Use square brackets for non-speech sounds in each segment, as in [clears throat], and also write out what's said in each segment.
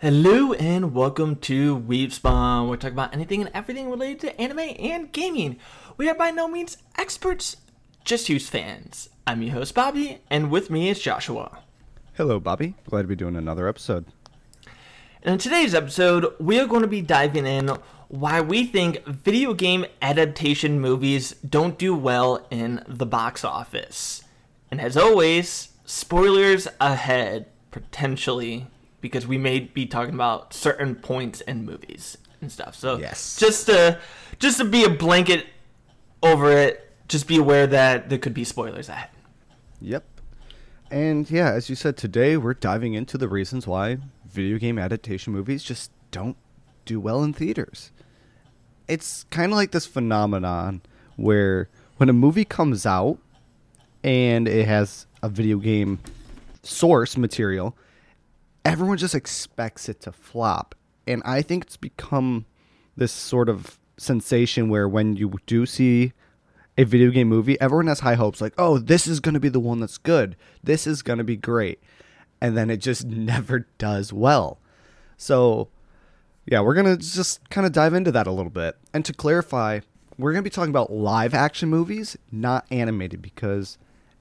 Hello and welcome to Weebspawn. We're talking about anything and everything related to anime and gaming. We are by no means experts, just huge fans. I'm your host Bobby, and with me is Joshua. Hello, Bobby. Glad to be doing another episode. And in today's episode, we are going to be diving in why we think video game adaptation movies don't do well in the box office. And as always, spoilers ahead, potentially because we may be talking about certain points in movies and stuff. So Yes. just to just to be a blanket over it, just be aware that there could be spoilers ahead. Yep. And yeah, as you said, today we're diving into the reasons why video game adaptation movies just don't do well in theaters. It's kind of like this phenomenon where when a movie comes out and it has a video game source material, everyone just expects it to flop. And I think it's become this sort of sensation where when you do see a video game movie, everyone has high hopes like, oh, this is going to be the one that's good. This is going to be great. And then it just [laughs] never does well. So, yeah, we're going to just kind of dive into that a little bit. And to clarify, we're going to be talking about live action movies, not animated, because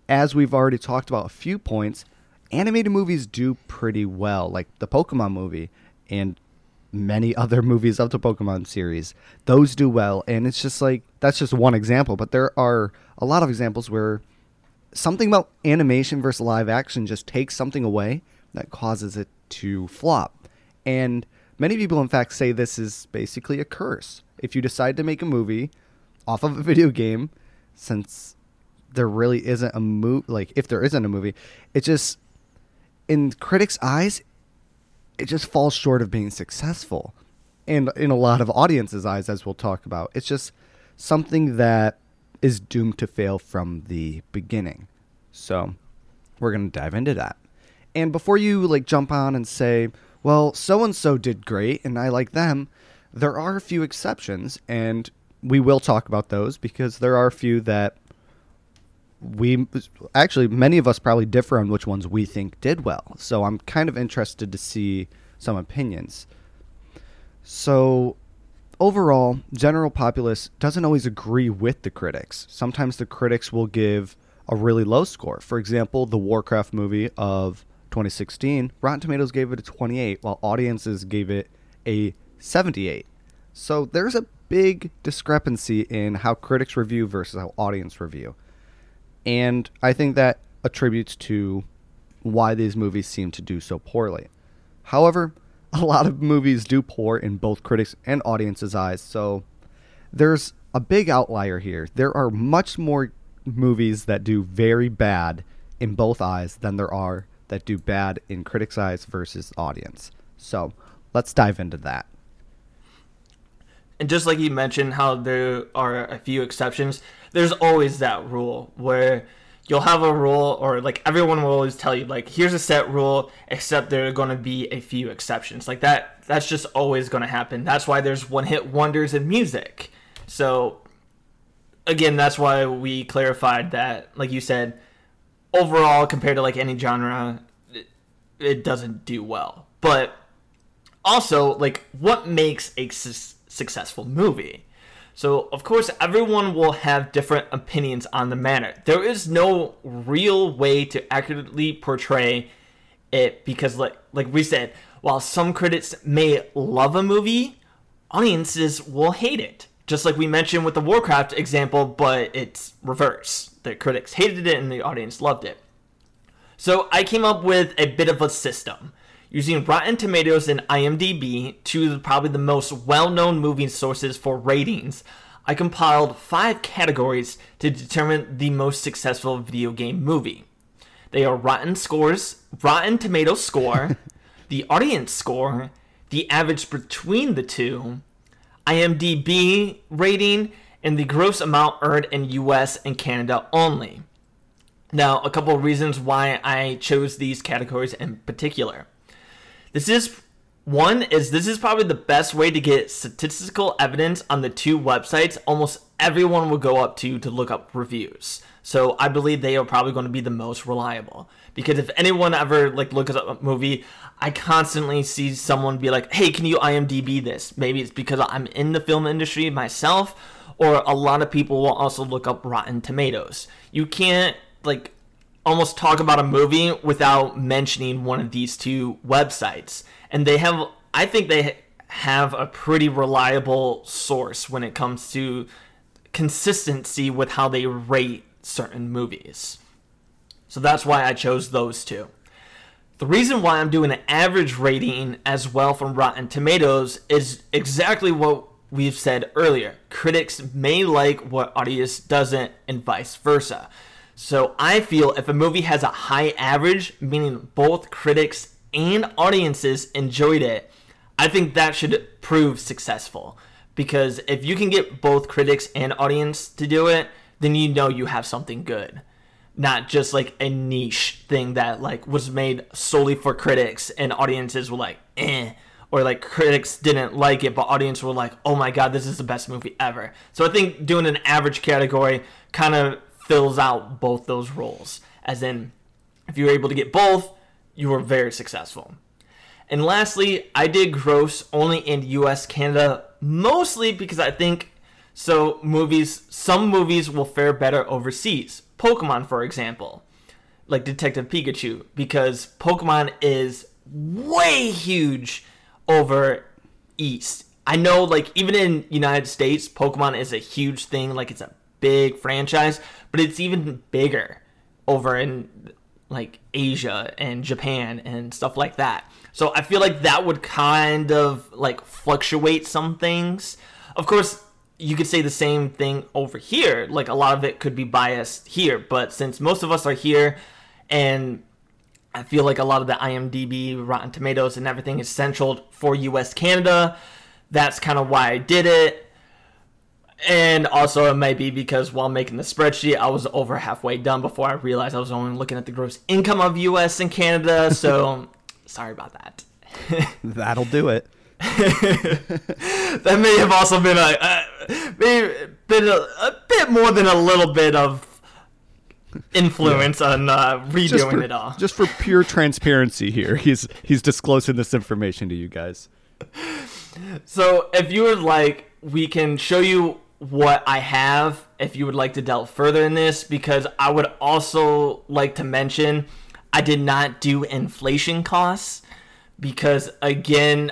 as we've already talked about a few points, animated movies do pretty well, like the Pokemon movie and many [laughs] other movies of the Pokemon series. Those do well, and it's just like that's just one example, but there are a lot of examples where something about animation versus live action just takes something away that causes it to flop. And many people, in fact, say this is basically a curse. If you decide to make a movie off of a [laughs] video game, since there really isn't a movie, like if there isn't a movie, it just, in critics' eyes, it just falls short of being successful. And in a lot of audiences' eyes, as we'll talk about, it's just something that is doomed to fail from the beginning. So we're going to dive into that. And before you like jump on and say, well, so and so did great and I like them, there are a few exceptions and we will talk about those because there are a few that we actually many of us probably differ on which ones we think did well. So I'm kind of interested to see some opinions. So overall, general populace doesn't always agree with the critics. Sometimes the critics will give a really low score. For example, the Warcraft movie of 2016, Rotten Tomatoes gave it a 28 while audiences gave it a 78. So there's a big discrepancy in how critics review versus how audience review. And I think that attributes to why these movies seem to do so poorly. However, [laughs] a lot of movies do poor in both critics and audiences' eyes, so there's a big outlier here. There are much more movies that do very bad in both eyes than there are that do bad in critics' eyes versus audience. So let's dive into that. And just like you mentioned, how there are a few exceptions, there's always that rule where you'll have a rule, or like everyone will always tell you, like, here's a set rule, except there are going to be a few exceptions. Like that, that's just always going to happen. That's why there's one hit wonders in music. So, again, that's why we clarified that, like you said, overall, compared to like any genre, it, it doesn't do well. But also, like, what makes a su- successful movie? So, of course, everyone will have different opinions on the matter. There is no real way to accurately portray it because, like, like we said, while some critics may love a movie, audiences will hate it. Just like we mentioned with the Warcraft example, but it's reverse. The critics hated it and the audience loved it. So I came up with a bit of a system. Using Rotten Tomatoes and IMDb, two of probably the most well known movie sources for ratings, I compiled five categories to determine the most successful video game movie. They are Rotten Scores, Rotten Tomatoes score, [laughs] the audience score, the average between the two, IMDb rating, and the gross amount earned in US and Canada only. Now, a couple of reasons why I chose these categories in particular. This is one is this is probably the best way to get statistical evidence on the two websites almost everyone will go up to to look up reviews. So I believe they are probably going to be the most reliable because if anyone ever like looks up a movie, I constantly see someone be like, "Hey, can you IMDb this?" Maybe it's because I'm in the film industry myself, or a lot of people will also look up Rotten Tomatoes. You can't like almost talk about a movie without mentioning one of these two websites, and they have. I think they have a pretty reliable source when it comes to consistency with how they rate certain movies. So that's why I chose those two. The reason why I'm doing an average rating as well from Rotten Tomatoes is exactly what we've said earlier. Critics may like what audience doesn't, and vice versa. So I feel if a movie has a high average, meaning both critics and audiences enjoyed it, I think that should prove successful. Because if you can get both critics and audience to do it, then you know you have something good not just like a niche thing that like was made solely for critics and audiences were like eh or like critics didn't like it but audience were like oh my god this is the best movie ever so i think doing an average category kind of fills out both those roles. As in if you were able to get both you were very successful. And lastly i did gross only in us canada mostly because i think so movies some movies will fare better overseas. Pokemon, for example, like Detective Pikachu, because Pokemon is way huge over East. I know, like, even in United States, Pokemon is a huge thing, like, it's a big franchise, but it's even bigger over in, like, Asia and Japan and stuff like that. So I feel like that would kind of, like, fluctuate some things. Of course, you could say the same thing over here. Like a lot of it could be biased here, but since most of us are here and I feel like a lot of the IMDb, Rotten Tomatoes, and everything is central for US Canada, that's kind of why I did it. And also, it might be because while making the spreadsheet, I was over halfway done before I realized I was only looking at the gross income of US and Canada. So, [laughs] sorry about that. [laughs] That'll do it. [laughs] that may have also been a, maybe been a, a, bit more than a little bit of influence yeah. on uh, redoing for, it all. Just for pure transparency here, he's he's disclosing this information to you guys. So if you would like, we can show you what I have. If you would like to delve further in this, because I would also like to mention I did not do inflation costs because again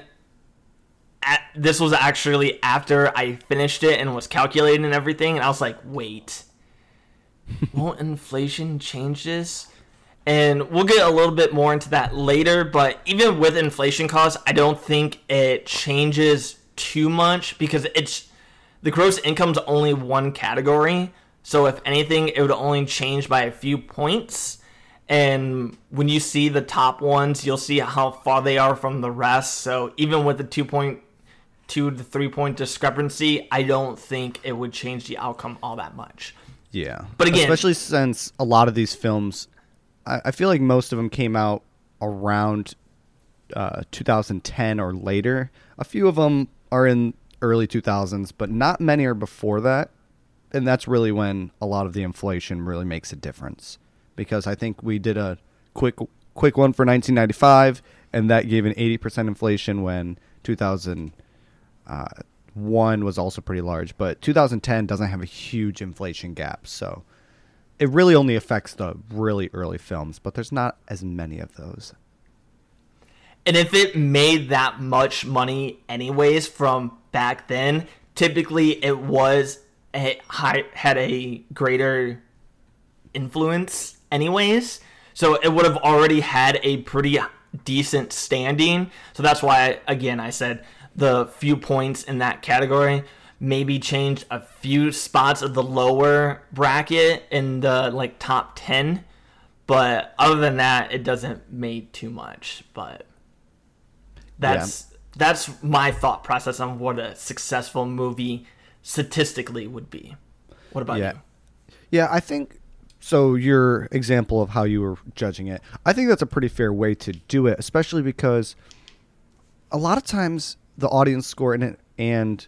at, this was actually after I finished it and was calculating and everything, and I was like, wait, [laughs] won't inflation change this? And we'll get a little bit more into that later, but even with inflation costs, I don't think it changes too much because it's the gross income's only one category. So if anything, it would only change by a few points. And when you see the top ones, you'll see how far they are from the rest. So even with the two point two to three point discrepancy, I don't think it would change the outcome all that much. Yeah. But again, especially since a lot of these films, I, I feel like most of them came out around uh, 2010 or later. A few of them are in early 2000s, but not many are before that. And that's really when a lot of the inflation really makes a difference. Because I think we did a quick quick one for 1995, and that gave an 80% inflation when 2000- uh, was also pretty large, but 2010 doesn't have a huge inflation gap, so it really only affects the really early films, but there's not as many of those. And if it made that much money anyways from back then, typically it was a high, had a greater influence anyways. So it would have already had a pretty decent standing. So that's why again I said the few points in that category maybe change a few spots of the lower bracket in the like top 10 but other than that it doesn't make too much but that's yeah. that's my thought process on what a successful movie statistically would be what about yeah. you yeah i think so your example of how you were judging it i think that's a pretty fair way to do it especially because a lot of times the audience score in it and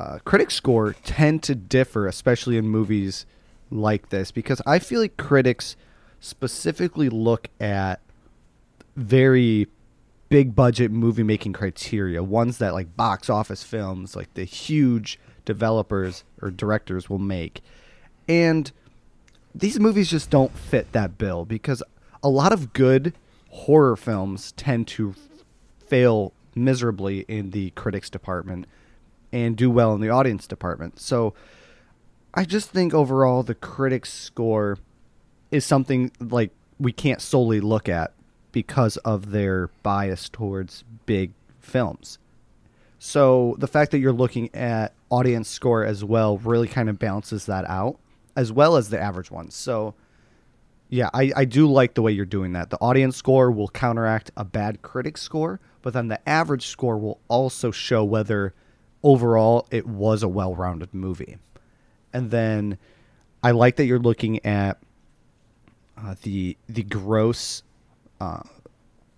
uh, critic score tend to differ, especially in movies like this, because I feel like critics specifically look at very big budget movie making criteria, ones that like box office films, like the huge developers or directors will make. And these movies just don't fit that bill because a lot of good horror films tend to fail miserably in the critics department and do well in the audience department. So I just think overall the critics score is something like we can't solely look at because of their bias towards big films. So the fact that you're looking at audience score as well really kind of balances that out, as well as the average ones. So yeah, I, I do like the way you're doing that. The audience score will counteract a bad critic score, but then the average score will also show whether overall it was a well rounded movie. And then I like that you're looking at uh, the the gross uh,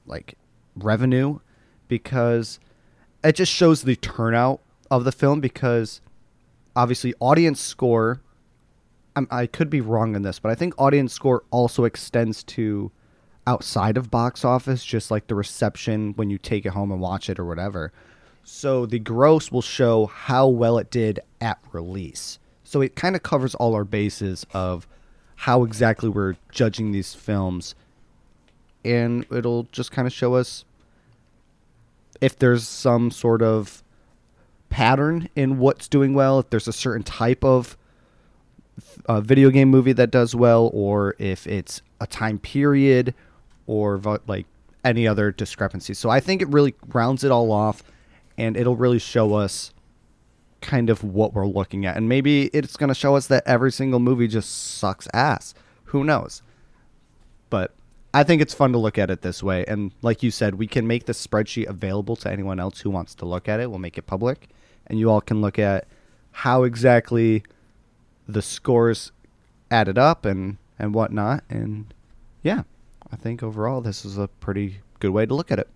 like revenue because it just shows the turnout of the film because obviously audience score I'm, i could be wrong in this but i think audience score also extends to outside of box office just like the reception when you take it home and watch it or whatever. So the gross will show how well it did at release. So it kind of covers all our bases of how exactly we're judging these films and it'll just kind of show us if there's some sort of pattern in what's doing well, if there's a certain type of uh, video game movie that does well, or if it's a time period, or like any other discrepancy. So I think it really rounds it all off, and it'll really show us kind of what we're looking at. And maybe it's going to show us that every single movie just sucks ass. Who knows? But I think it's fun to look at it this way. And like you said, we can make the spreadsheet available to anyone else who wants to look at it. We'll make it public. And you all can look at how exactly the scores added up and, and whatnot. And yeah, I think overall this is a pretty good way to look at it.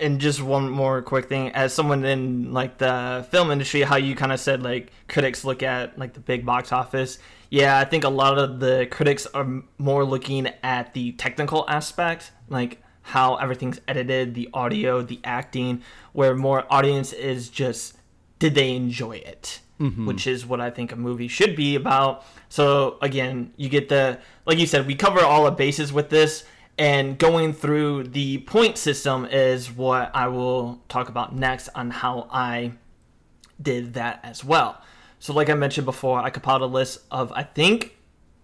And just one more quick thing, as someone in like the film industry, how you kind of said like critics look at like the big box office yeah, I think a lot of the critics are more looking at the technical aspect, like how everything's edited, the audio, the acting, where more audience is just did they enjoy it? Mm-hmm. Which is what I think a movie should be about. So again, you get the like you said, we cover all the bases with this and going through the point system is what I will talk about next on how I did that as well. So, like I mentioned before, I compiled a list of, I think,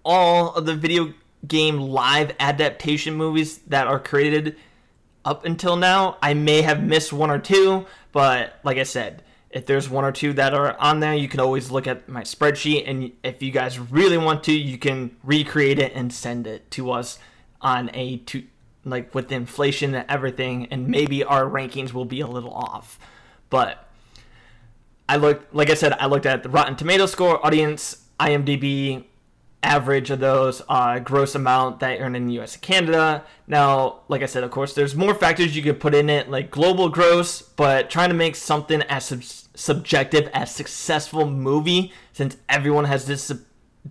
all of the video game live adaptation movies that are created up until now. I may have missed one or two, but like I said, if there's one or two that are on there, you can always look at my spreadsheet. And if you guys really want to, you can recreate it and send it to us on a to like with inflation and everything. And maybe our rankings will be a little off, but I looked, like I said, I looked at the Rotten Tomato score, audience, IMDb, average of those, uh, gross amount that earned in the U.S. and Canada. Now, like I said, of course, there's more factors you could put in it, like global gross, but trying to make something as sub- subjective as successful movie, since everyone has this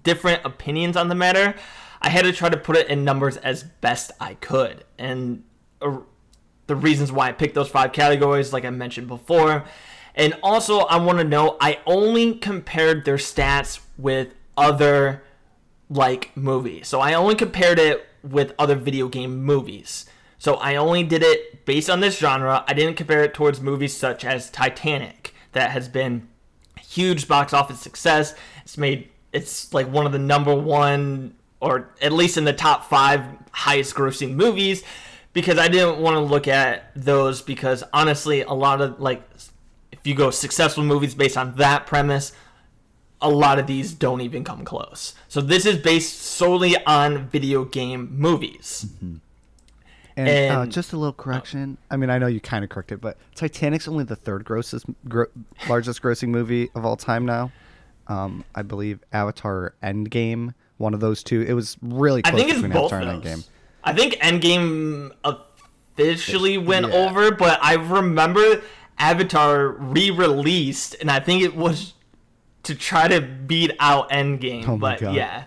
different opinions on the matter, I had to try to put it in numbers as best I could, and uh, the reasons why I picked those five categories, like I mentioned before and also, I want to know I only compared their stats with other like movies. So I only compared it with other video game movies. So I only did it based on this genre. I didn't compare it towards movies such as Titanic that has been huge box office success. It's made it's like one of the number 1 or at least in the top 5 highest grossing movies because I didn't want to look at those because honestly a lot of like if you go successful movies based on that premise, a lot of these don't even come close. So this is based solely on video game movies. Mm-hmm. And, and uh, just a little correction. I mean, I know you kind of corrected, but Titanic's only the third grossest, gro- largest grossing movie of all time now. Um, I believe Avatar Endgame, one of those two. It was really close I think it's both and Endgame. I think Endgame officially went yeah. over, but I remember Avatar re-released, and I think it was to try to beat out Endgame. Oh but yeah.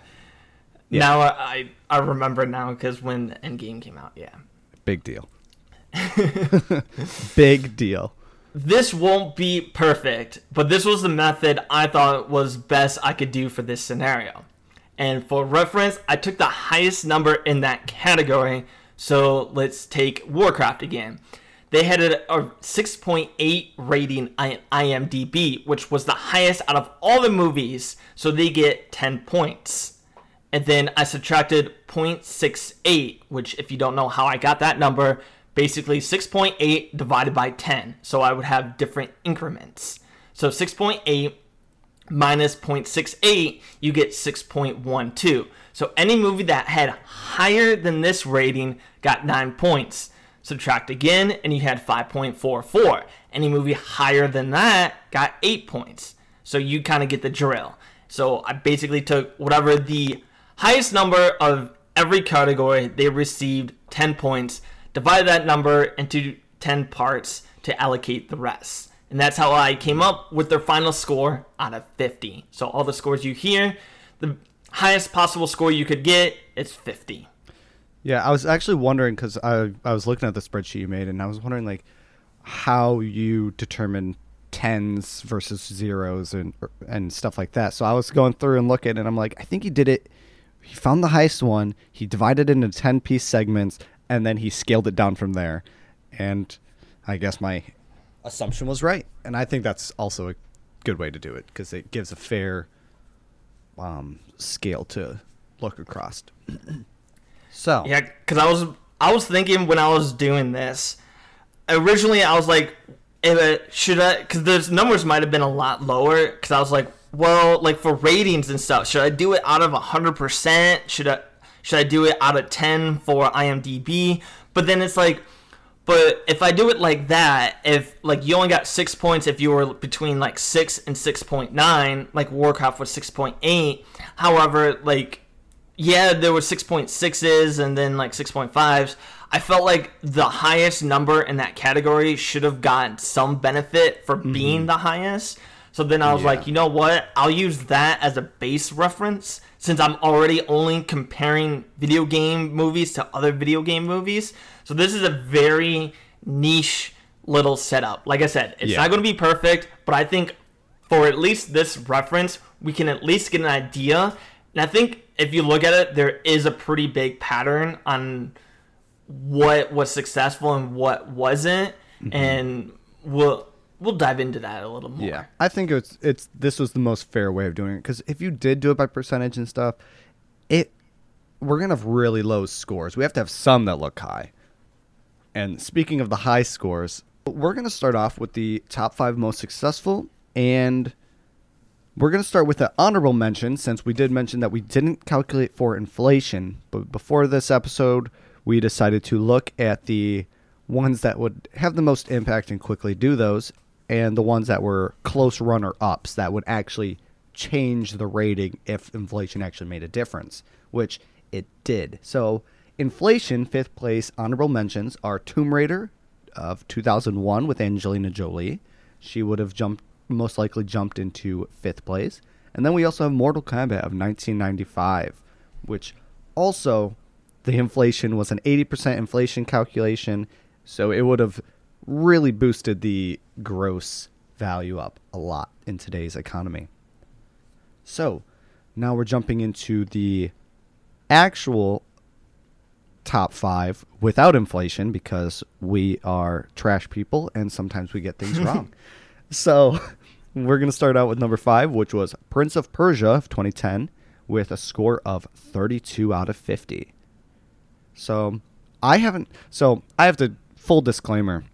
Yeah. now I I remember now because when Endgame came out, yeah. Big deal. [laughs] Big deal. This won't be perfect, but this was the method I thought was best I could do for this scenario. And for reference, I took the highest number in that category. So let's take Warcraft again. They had a, a 6.8 rating on IMDb, which was the highest out of all the movies. So they get 10 points. And then I subtracted 0.68, which, if you don't know how I got that number, basically 6.8 divided by 10. So I would have different increments. So 6.8 minus 0.68, you get 6.12. So any movie that had higher than this rating got 9 points. Subtract again, and you had 5.44. Any movie higher than that got 8 points. So you kind of get the drill. So I basically took whatever the highest number of every category, they received 10 points, divided that number into 10 parts to allocate the rest. And that's how I came up with their final score out of 50. So all the scores you hear, the highest possible score you could get is 50. Yeah, I was actually wondering because I I was looking at the spreadsheet you made, and I was wondering like how you determine tens versus zeros and er, and stuff like that. So I was going through and looking, and I'm like, I think he did it. He found the highest one. He divided it into ten piece segments, and then he scaled it down from there. And I guess my assumption was right, and I think that's also a good way to do it because it gives a fair um, scale to look across. [clears throat] so Yeah, because I was I was thinking when I was doing this, originally I was like, if it, should I? Because the numbers might have been a lot lower. Because I was like, well, like for ratings and stuff, should I do it out of hundred percent? Should I should I do it out of ten for IMDb? But then it's like, but if I do it like that, if like you only got six points if you were between like six and six point nine, like Warcraft was six point eight. However, like yeah, there were 6.6s and then like 6.5s. I felt like the highest number in that category should have gotten some benefit for mm-hmm. being the highest. So then I was Yeah. like, you know what? I'll use that as a base reference since I'm already only comparing video game movies to other video game movies. So this is a very niche little setup. Like I said, it's Yeah. not going to be perfect, but I think for at least this reference, we can at least get an idea. And I think if you look at it, there is a pretty big pattern on what was successful and what wasn't, mm-hmm. and we'll we'll dive into that a little more. Yeah, I think it's it's this was the most fair way of doing it because if you did do it by percentage and stuff, it we're gonna have really low scores. We have to have some that look high. And speaking of the high scores, we're gonna start off with the top five most successful, and we're gonna start with the honorable mention since we did mention that we didn't calculate for inflation. But before this episode, we decided to look at the ones that would have the most impact and quickly do those, and the ones that were close runner ups that would actually change the rating if inflation actually made a difference, which it did. So, inflation, fifth place honorable mentions are Tomb Raider of 2001 with Angelina Jolie. She would have jumped, most likely jumped into fifth place. And then we also have Mortal Kombat of 1995, which also the inflation was an 80% inflation calculation, so it would have really boosted the gross value up a lot in today's economy. So, now we're jumping into the actual top five without inflation because we are trash people and sometimes we get things [laughs] wrong. So, we're going to start out with number five, which was Prince of Persia of 2010 with a score of 32 out of 50. So, I haven't. So, I have to full disclaimer.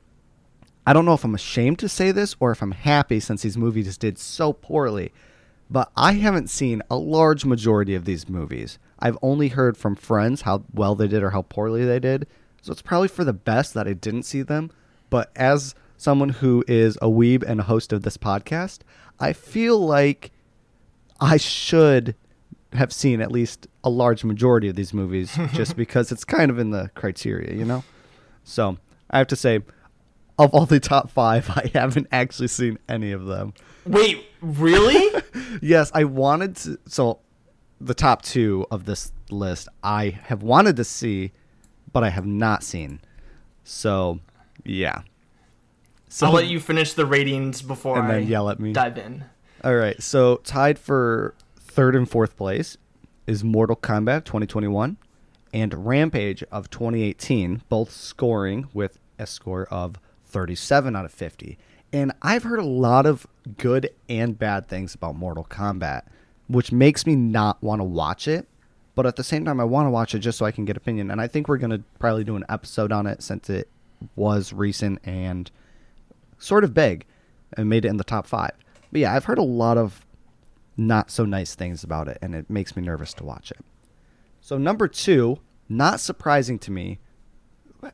I don't know if I'm ashamed to say this or if I'm happy since these movies did so poorly, but I haven't seen a large majority of these movies. I've only heard from friends how well they did or how poorly they did. So it's probably for the best that I didn't see them. But as someone who is a weeb and a host of this podcast, I feel like I should have seen at least a large majority of these movies [laughs] just because it's kind of in the criteria, you know? So I have to say, of all the top five, I haven't actually seen any of them. Wait, really? [laughs] yes, I wanted to. So, the top two of this list, I have wanted to see, but I have not seen. So, yeah. So I'll let you finish the ratings before And then I yell at me. dive in. All right. So tied for third and fourth place is Mortal Kombat 2021 and Rampage of 2018, both scoring with a score of 37 out of 50. And I've heard a lot of good and bad things about Mortal Kombat, which makes me not want to watch it. But at the same time, I want to watch it just so I can get opinion. And I think we're going to probably do an episode on it since it was recent and sort of big and made it in the top five. But yeah, I've heard a lot of not so nice things about it, and it makes me nervous to watch it. So, number two, not surprising to me.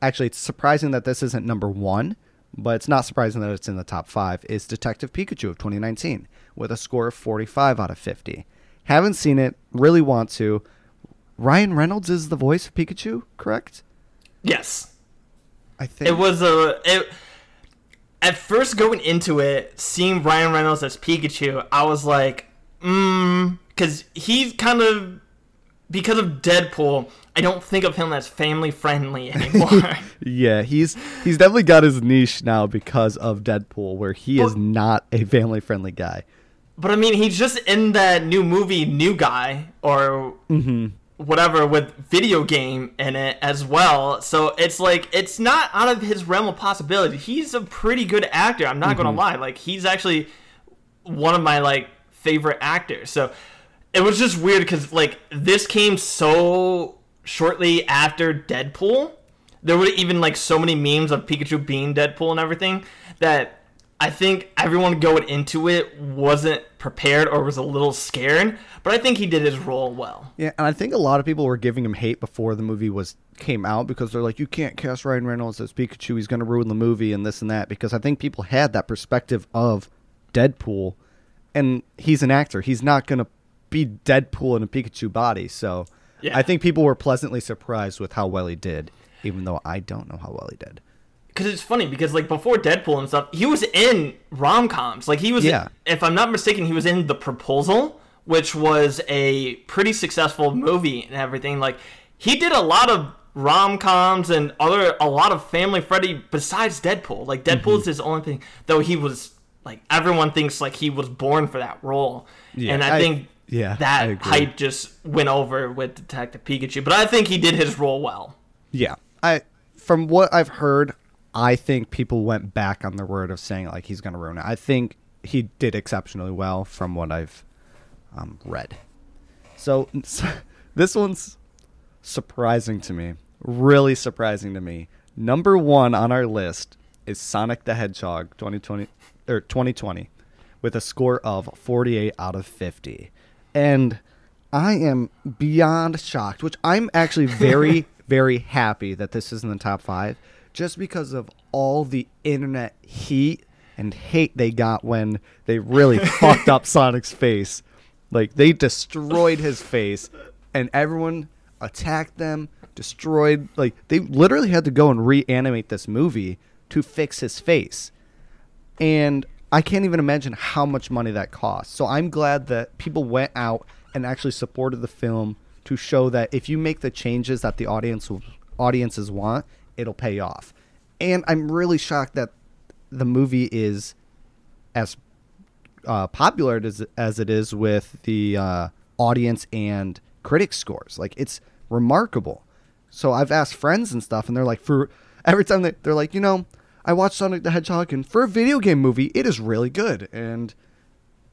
Actually, it's surprising that this isn't number one, but it's not surprising that it's in the top five, is Detective Pikachu of 2019 with a score of 45 out of 50. Haven't seen it, really want to. Ryan Reynolds is the voice of Pikachu, correct? Yes. I think It was a it at first going into it, seeing Ryan Reynolds as Pikachu, I was like, mm, because he's kind of because of Deadpool. I don't think of him as family friendly [laughs] anymore. [laughs] Yeah, he's he's definitely got his niche now because of Deadpool, where he is not a family friendly guy. But I mean, he's just in that new movie, New Guy, or mm-hmm. whatever with video game in it as well. So it's like it's not out of his realm of possibility. He's a pretty good actor. I'm not gonna mm-hmm. lie. Like he's actually one of my like favorite actors. So it was just weird because like this came so shortly after Deadpool. There were even like so many memes of Pikachu being Deadpool and everything that I think everyone going into it wasn't prepared or was a little scared. But I think he did his role well. Yeah, and I think a lot of people were giving him hate before the movie was came out because they're like, you can't cast Ryan Reynolds as Pikachu; he's going to ruin the movie and this and that. Because I think people had that perspective of Deadpool, and he's an actor; he's not going to be Deadpool in a Pikachu body. So Yeah. I think people were pleasantly surprised with how well he did, even though I don't know how well he did. Because it's funny because like before Deadpool and stuff, he was in rom coms. Like he was, Yeah. if I'm not mistaken, he was in The Proposal, which was a pretty successful movie and everything. Like he did a lot of rom coms and other a lot of family friendly besides Deadpool. Like Mm-hmm. Deadpool's his only thing, though he was like everyone thinks like he was born for that role, Yeah, and I, I- think. yeah, that hype just went over with Detective Pikachu, but I think he did his role well. Yeah, I from what I've heard, I think people went back on their word of saying like he's going to ruin it. I think he did exceptionally well from what I've um, read. So, so [laughs] this one's surprising to me, really surprising to me. Number one on our list is Sonic the Hedgehog 2020 or 2020 with a score of 48 out of 50. And I am beyond shocked, which I'm actually very, [laughs] very happy that this is in the top five just because of all the internet heat and hate they got when they really [laughs] fucked up Sonic's face. Like, they destroyed his face, and everyone attacked them, destroyed. Like, they literally had to go and reanimate this movie to fix his face and I can't even imagine how much money that cost. So I'm glad that people went out and actually supported the film to show that if you make the changes that the audience audiences want, it'll pay off. And I'm really shocked that the movie is as uh, popular as as it is with the uh, audience and critic scores. Like it's remarkable. So I've asked friends and stuff, and they're like, for [laughs] every time they, they're like, you know, I watched Sonic the Hedgehog, and for a video game movie, it is really good. And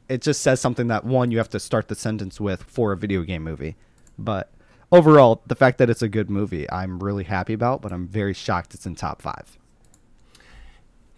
it just says something that one you have to start the sentence with for a video game movie. But overall, the fact that it's a good movie, I'm really happy about. But I'm very shocked it's in top five.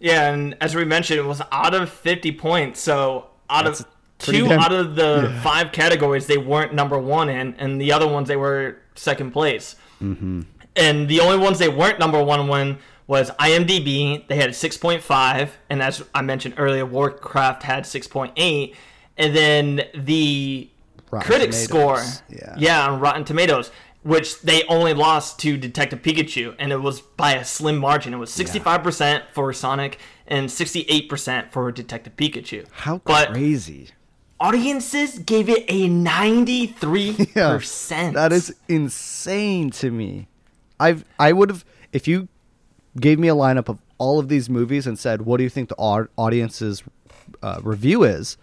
Yeah, and as we mentioned, it was out of 50 points. So out That's of two damn- out of the Yeah. five categories, they weren't number one in, and the other ones they were second place. Mm-hmm. And the only ones they weren't number one in was IMDb. They had 6.5, and as I mentioned earlier, Warcraft had 6.8, and then the Rotten critic score, yeah. yeah, on Rotten Tomatoes. which they only lost to Detective Pikachu, and it was by a slim margin. It was 65% for Sonic and 68% for Detective Pikachu. How But crazy. audiences gave it a 93%. [laughs] That is insane to me. I've I would have if you gave me a lineup of all of these movies and said, "What do you think the audience's uh, review is?"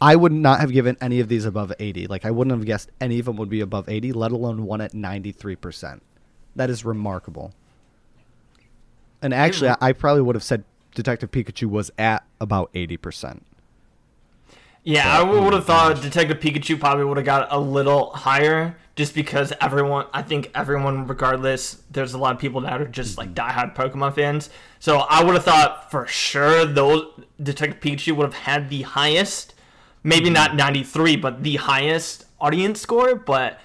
I would not have given any of these above 80. Like I wouldn't have guessed any of them would be above 80, let alone one at 93%. That is remarkable. And actually, I, probably would have said Detective Pikachu was at about 80%. Yeah, I would have thought Detective Pikachu probably would have got a little higher just because everyone, I think everyone, regardless, there's a lot of people that are just like mm-hmm. diehard Pokemon fans. So I would have thought for sure those Detective Pikachu would have had the highest, maybe mm-hmm. not 93, but the highest audience score. But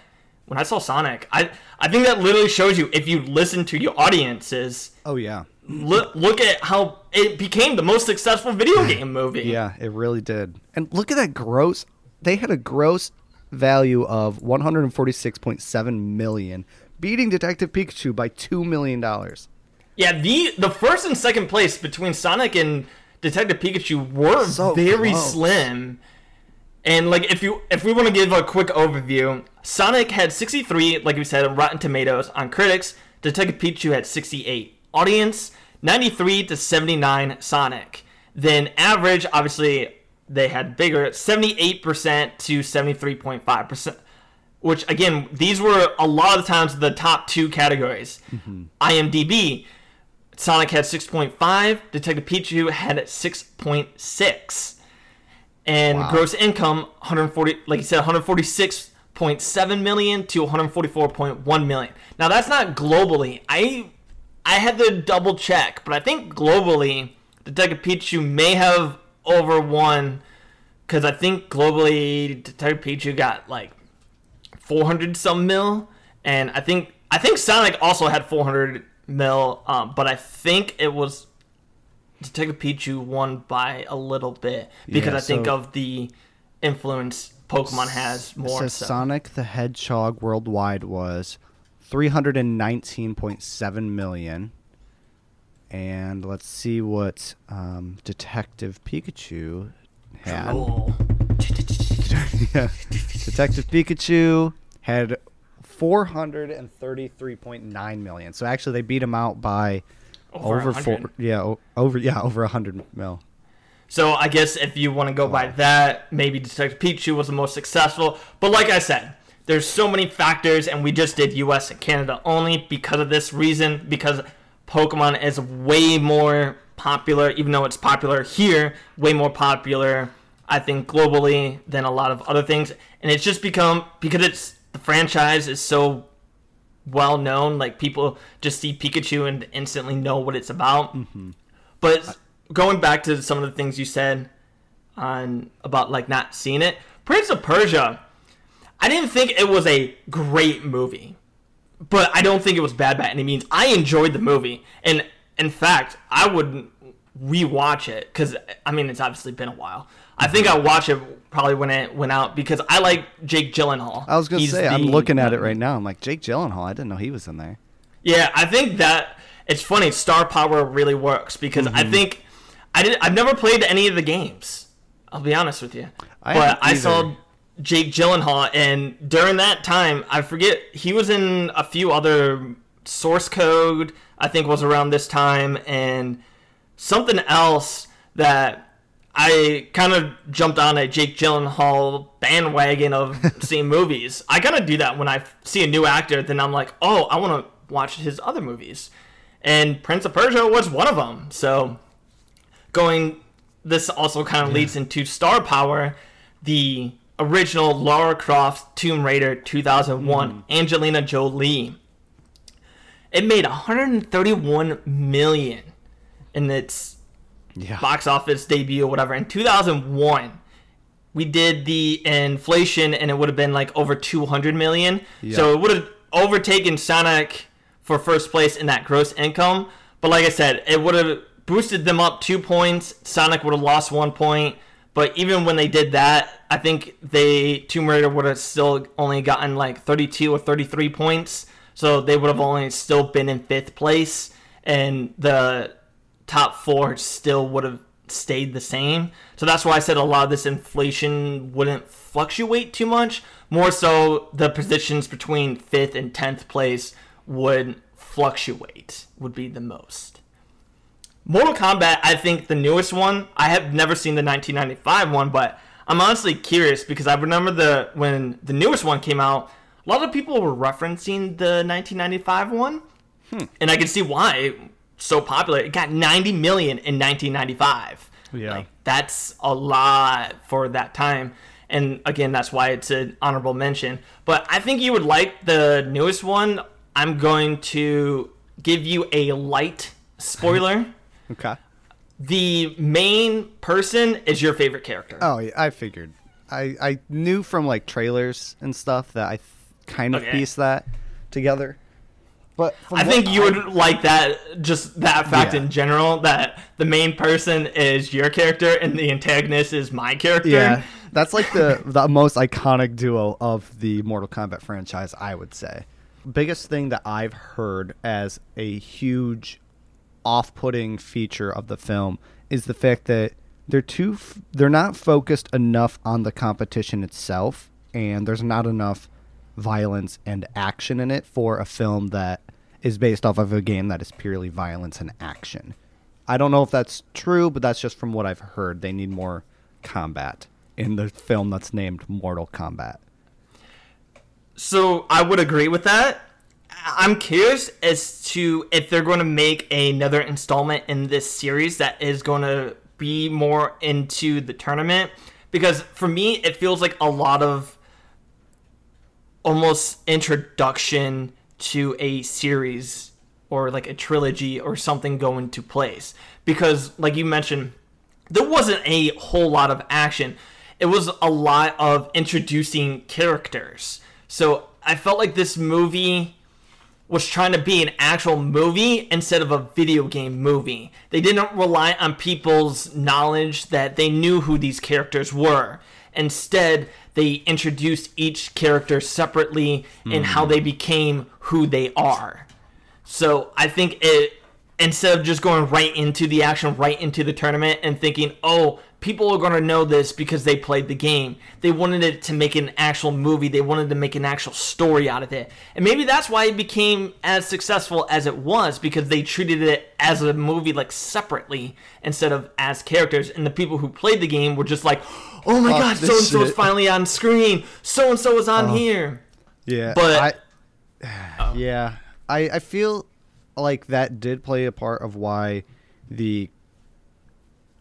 when I saw Sonic, I I think that literally shows you if you listen to your audiences, Oh yeah. look look at how it became the most successful video [laughs] game movie. Yeah, it really did. And look at that gross. They had a gross value of 146.7 million, beating Detective Pikachu by 2 million dollars. Yeah, the the first and second place between Sonic and Detective Pikachu were So very close. slim. And like if you if we want to give a quick overview, Sonic had 63, like we said, on Rotten Tomatoes on critics. Detective Pikachu had 68. Audience 93 to 79 Sonic. Then average, obviously they had bigger, 78% to 73.5%. Which again, these were a lot of times the top two categories. Mm-hmm. IMDb, Sonic had 6.5, Detective Pikachu had 6.6. And Wow. gross income 140 like you said 146.7 million to 144.1 million. Now that's not globally. I I had to double check, but I think globally Detective Pikachu may have over won cuz I think globally Detective Pikachu got like 400 some mil and I think I think Sonic also had 400 mil um, but I think it was Detective Pikachu won by a little bit because Yeah, I think so- of the influence Pokemon has more so. Sonic the Hedgehog worldwide was 319.7 million. And let's see what um, Detective Pikachu had. [laughs] Yeah. Detective Pikachu had 433.9 million. So actually, they beat him out by Over over, four. Yeah, over yeah, over 100 mil. So I guess if you want to go by that, maybe Detective Pikachu was the most successful. But like I said, there's so many factors, and we just did U.S. and Canada only because of this reason. Because Pokemon is way more popular, even though it's popular here, way more popular, I think globally than a lot of other things. And it's just become because it's the franchise is so well known. Like people just see Pikachu and instantly know what it's about. Mm-hmm. But going back to some of the things you said on about like not seeing it, Prince of Persia, I didn't think it was a great movie, but I don't think it was bad by any means. I enjoyed the movie, and in fact, I would rewatch it because I mean it's obviously been a while. I think I watch it probably when it went out because I like Jake Gyllenhaal. I was gonna He's say, I'm looking at it right now. I'm like Jake Gyllenhaal. I didn't know he was in there. Yeah, I think that it's funny. Star power really works because Mm-hmm. I think I did. I've never played any of the games. I'll be honest with you, I but I saw. Jake Gyllenhaal, and during that time, I forget he was in a few other source code. I think was around this time, and something else that I kind of jumped on a Jake Gyllenhaal bandwagon of [laughs] seeing movies. I kind of do that when I see a new actor, then I'm like, oh, I want to watch his other movies. And Prince of Persia was one of them. So going, this also kind of leads into Star Power, the original Lara Croft Tomb Raider 2001, mm-hmm. Angelina Jolie. It made 131 million in its Yeah. box office debut or whatever. In 2001 we did the inflation and it would have been like over 200 million. So it would have overtaken sonic for first place in that gross income. But like i said it would have boosted them up two points. Sonic would have lost one point. But even when they did that, I think they Tomb Raider would have still only gotten like 32 or 33 points. So they would have only still been in fifth place, and the top four still would have stayed the same. So that's why I said a lot of this inflation wouldn't fluctuate too much. More so, the positions between fifth and tenth place would fluctuate, would be the most. Mortal Kombat, I think the newest one. I have never seen the 1995 one, but I'm honestly curious because I remember the when the newest one came out, a lot of people were referencing the 1995 one, hmm. and I can see why so popular. It got 90 million in 1995. Yeah, like, that's a lot for that time. And again, that's why it's an honorable mention. But I think you would like the newest one. I'm going to give you a light spoiler. [laughs] Okay. The main person is your favorite character. Oh, yeah, I figured. I I knew from like trailers and stuff that I th- kind of okay. pieced that together. But I think you I, would like that just that fact yeah. in general that the main person is your character and the antagonist is my character. Yeah. That's like the the most iconic duo of the Mortal Kombat franchise, I would say. Biggest thing that I've heard as a huge off-putting feature of the film is the fact that they're too f- they're not focused enough on the competition itself and there's not enough violence and action in it for a film that is based off of a game that is purely violence and action. I don't know if that's true, but that's just from what I've heard. They need more combat in the film that's named Mortal Kombat. So I would agree with that. I'm curious as to if they're going to make another installment in this series that is going to be more into the tournament because for me it feels like a lot of almost introduction to a series or like a trilogy or something go into place because like you mentioned there wasn't a whole lot of action it was a lot of introducing characters so i felt like this movie was trying to be an actual movie instead of a video game movie. They didn't rely on people's knowledge that they knew who these characters were. Instead, they introduced each character separately mm. and how they became who they are. So I think it instead of just going right into the action, right into the tournament and thinking, oh, people are going to know this because they played the game. They wanted it to make an actual movie. They wanted to make an actual story out of it. And maybe that's why it became as successful as it was because they treated it as a movie like separately instead of as characters. And the people who played the game were just like, "Oh my god, so and so is finally on screen. So and so is on uh, here." Yeah. But I, [sighs] yeah, I I feel like that did play a part of why the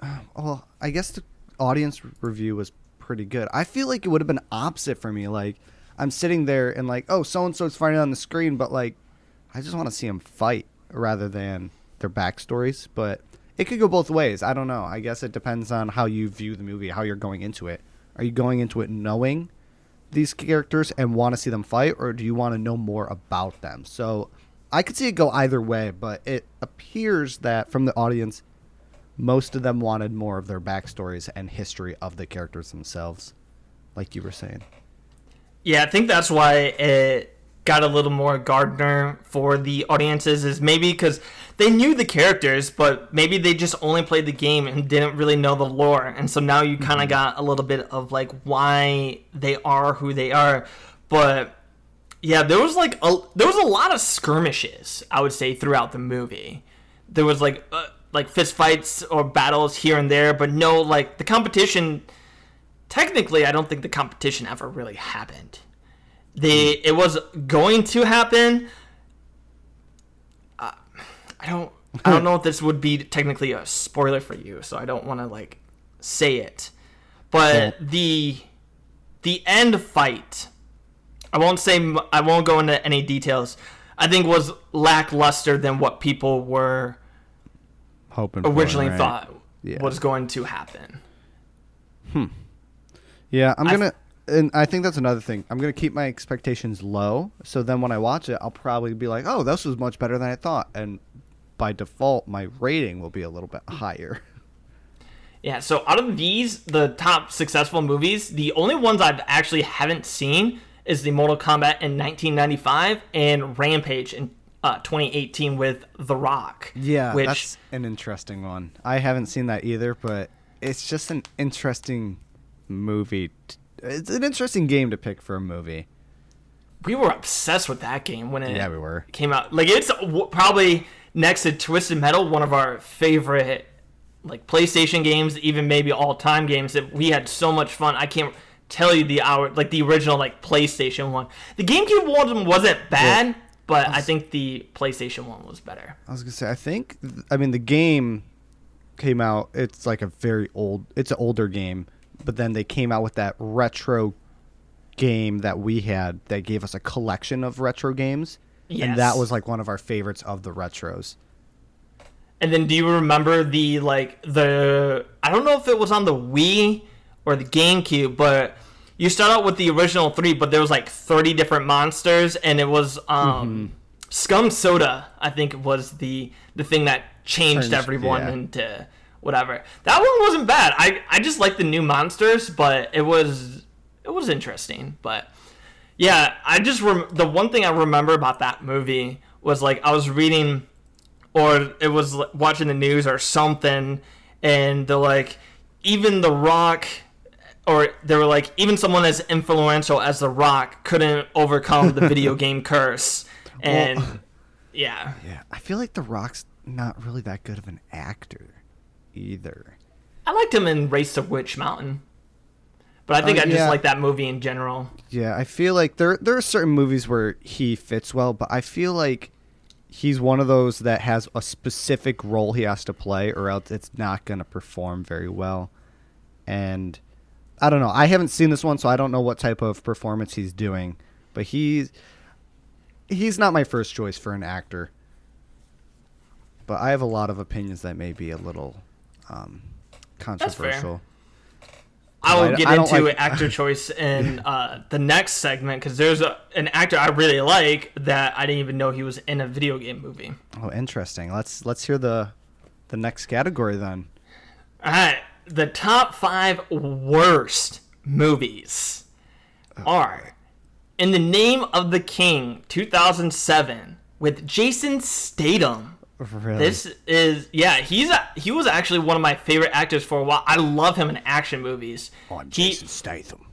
[sighs] well, I guess the audience review was pretty good. I feel like it would have been opposite for me. Like I'm sitting there and like, oh, so and so's fighting on the screen, but like, I just want to see them fight rather than their backstories. But it could go both ways. I don't know. I guess it depends on how you view the movie, how you're going into it. Are you going into it knowing these characters and want to see them fight, or do you want to know more about them? So I could see it go either way, but it appears that from the audience, most of them wanted more of their backstories and history of the characters themselves, like you were saying. Yeah, I think that's why it got a little more Gardner for the audiences is maybe because they knew the characters, but maybe they just only played the game and didn't really know the lore, and so now you kind of mm-hmm. got a little bit of like why they are who they are, but. Yeah, there was like a there was a lot of skirmishes I would say throughout the movie. There was like uh, like fist fights or battles here and there, but no like the competition. Technically, I don't think the competition ever really happened. The it was going to happen. Uh, I don't. I don't [laughs] know if this would be technically a spoiler for you, so I don't want to like say it. But the the end fight, I won't say. I won't go into any details. I think was lackluster than what people were hoping originally for, right? thought yeah. was going to happen. Hmm. Yeah, I'm gonna, and I think that's another thing. I'm gonna keep my expectations low, so then when I watch it, I'll probably be like, "Oh, this was much better than I thought," and by default, my rating will be a little bit higher. Yeah, so out of these, the top successful movies, the only ones I've actually haven't seen is the Mortal Kombat in 1995 and Rampage in uh, 2018 with The Rock. Yeah, which that's an interesting one. I haven't seen that either, but it's just an interesting movie. t- It's an interesting game to pick for a movie. we were obsessed with that game when it Yeah, we were. came out. Like it's w- probably next to Twisted Metal, one of our favorite like PlayStation games, even maybe all time games that we had so much fun. I can't tell you the hour like the original like PlayStation one. The GameCube one wasn't bad, but I think the PlayStation one was better. I was gonna say, I think, I mean, the game came out. It's like a very old. It's an older game, but then they came out with that retro game that we had that gave us a collection of retro games, and that was like one of our favorites of the retros. And then do you remember the like the I don't know if it was on the Wii or the GameCube, but you start out with the original three, but there was like thirty different monsters, and it was um, Scum Soda. I think was the the thing that changed Changed, everyone yeah. into whatever. That one wasn't bad. I I just like the new monsters, but it was it was interesting. But yeah, I just rem- the one thing I remember about that movie was like I was reading or it was watching the news or something and they're like even the rock or they were like even someone as influential as the rock couldn't overcome the video [laughs] game curse and Well- [laughs] yeah Yeah, I feel like The Rock's not really that good of an actor either. i liked him in race to witch mountain but i think Uh, i just yeah. like that movie in general Yeah, I feel like there there are certain movies where he fits well, but I feel like he's one of those that has a specific role he has to play, or else it's not going to perform very well. And I don't know. I haven't seen this one, so I don't know what type of performance he's doing. But he's he's not my first choice for an actor. But I have a lot of opinions that may be a little um, controversial. I will get I into like- actor [laughs] choice in uh, the next segment because there's a, an actor I really like that I didn't even know he was in a video game movie. Oh, interesting. Let's let's hear the the next category then. All right, the top five worst movies oh, are In the Name of the King, 2007, with Jason Statham. Really? This is yeah, he's a, he was actually one of my favorite actors for a while. I love him in action movies. Oh, he, Jason Statham.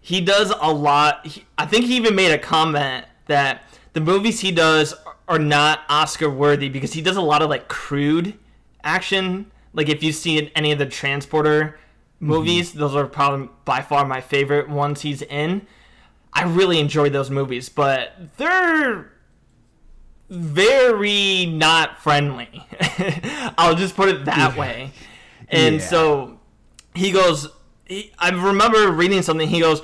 he does a lot. He, I think he even made a comment that the movies he does are not Oscar worthy because he does a lot of like crude action. Like if you've seen any of the Transporter mm-hmm. movies, those are probably by far my favorite ones he's in. I really enjoy those movies, but they're very not friendly. [laughs] I'll just put it that way. And Yeah. so he goes he, I remember reading something he goes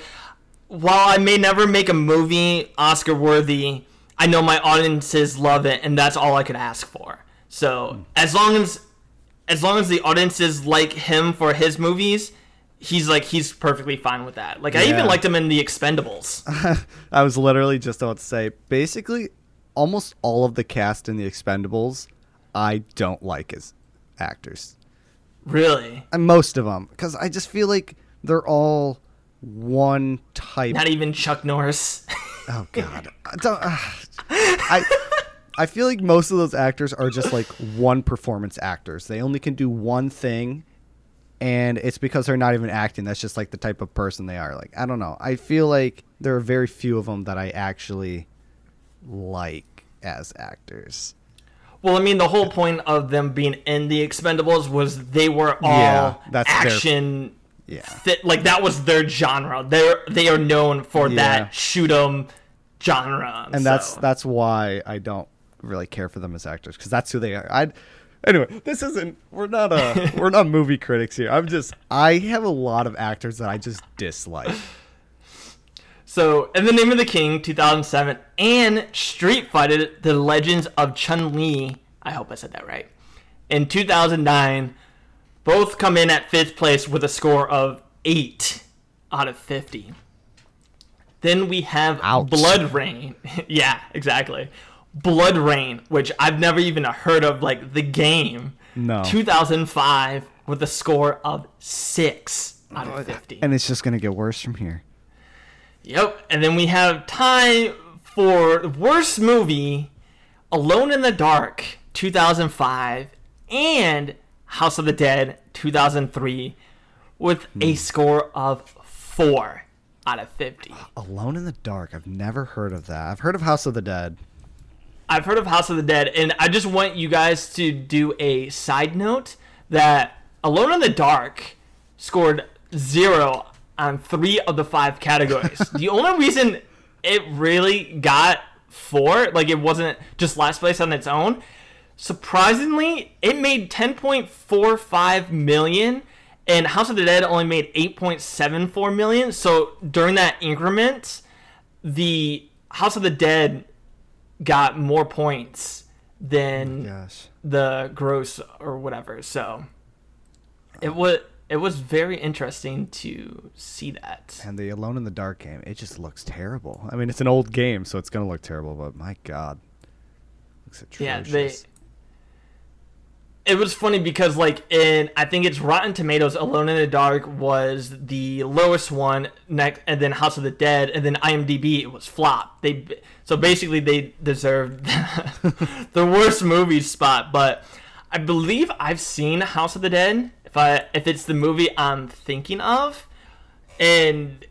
while I may never make a movie Oscar worthy, I know my audiences love it and that's all I could ask for. So, hmm. as long as as long as the audiences like him for his movies, he's like he's perfectly fine with that. Like I even liked him in The Expendables. [laughs] I was literally just about to say, basically, almost all of the cast in The Expendables, I don't like as actors, really. and most of them, because I just feel like they're all one type. Not even Chuck Norris. oh God, [laughs] I don't. Uh, I. I feel like most of those actors are just like one performance actors. They only can do one thing, and it's because they're not even acting. That's just like the type of person they are. Like I don't know. I feel like there are very few of them that I actually like as actors. Well, I mean, the whole point of them being in the Expendables was they were all Yeah, that's their- action. Yeah. Fit, like that was their genre. They're they are known for Yeah. that shoot 'em genre. and that's that's why I don't really care for them as actors because that's who they are. I anyway, this isn't we're not a [laughs] we're not movie critics here. I'm just I have a lot of actors that I just dislike. So, in the name of the King, 2007, and Street Fighter: The Legends of Chun Li. I hope I said that right. In 2009, both come in at fifth place with a score of eight out of 50. Then we have Ouch. BloodRayne. [laughs] yeah, exactly. BloodRayne, which I've never even heard of, like the game. No. 2005 with a score of 6 out of 50. And it's just gonna get worse from here. Yep. And then we have time for worst movie, Alone in the Dark, 2005, and House of the Dead, 2003, with a hmm. score of 4 out of 50. Uh, Alone in the Dark. I've never heard of that. I've heard of House of the Dead. I've heard of House of the Dead, and I just want you guys to do a side note that Alone in the Dark scored zero on three of the five categories. [laughs] the only reason it really got four, like it wasn't just last place on its own, surprisingly, it made 10.45 million. And House of the Dead only made 8.74 million. So during that increment, the House of the Dead got more points than Yes. the gross or whatever. So it was it was very interesting to see that. And the Alone in the Dark game, it just looks terrible. I mean, it's an old game, so it's gonna look terrible. But my God, looks Yeah, atrocious. they. It was funny because, like, in I think it's Rotten Tomatoes, Alone in the Dark was the lowest one, next, and then House of the Dead, and then IMDb it was flop. They so basically they deserved [laughs] the worst movie spot. But I believe I've seen House of the Dead. If I if it's the movie I'm thinking of, and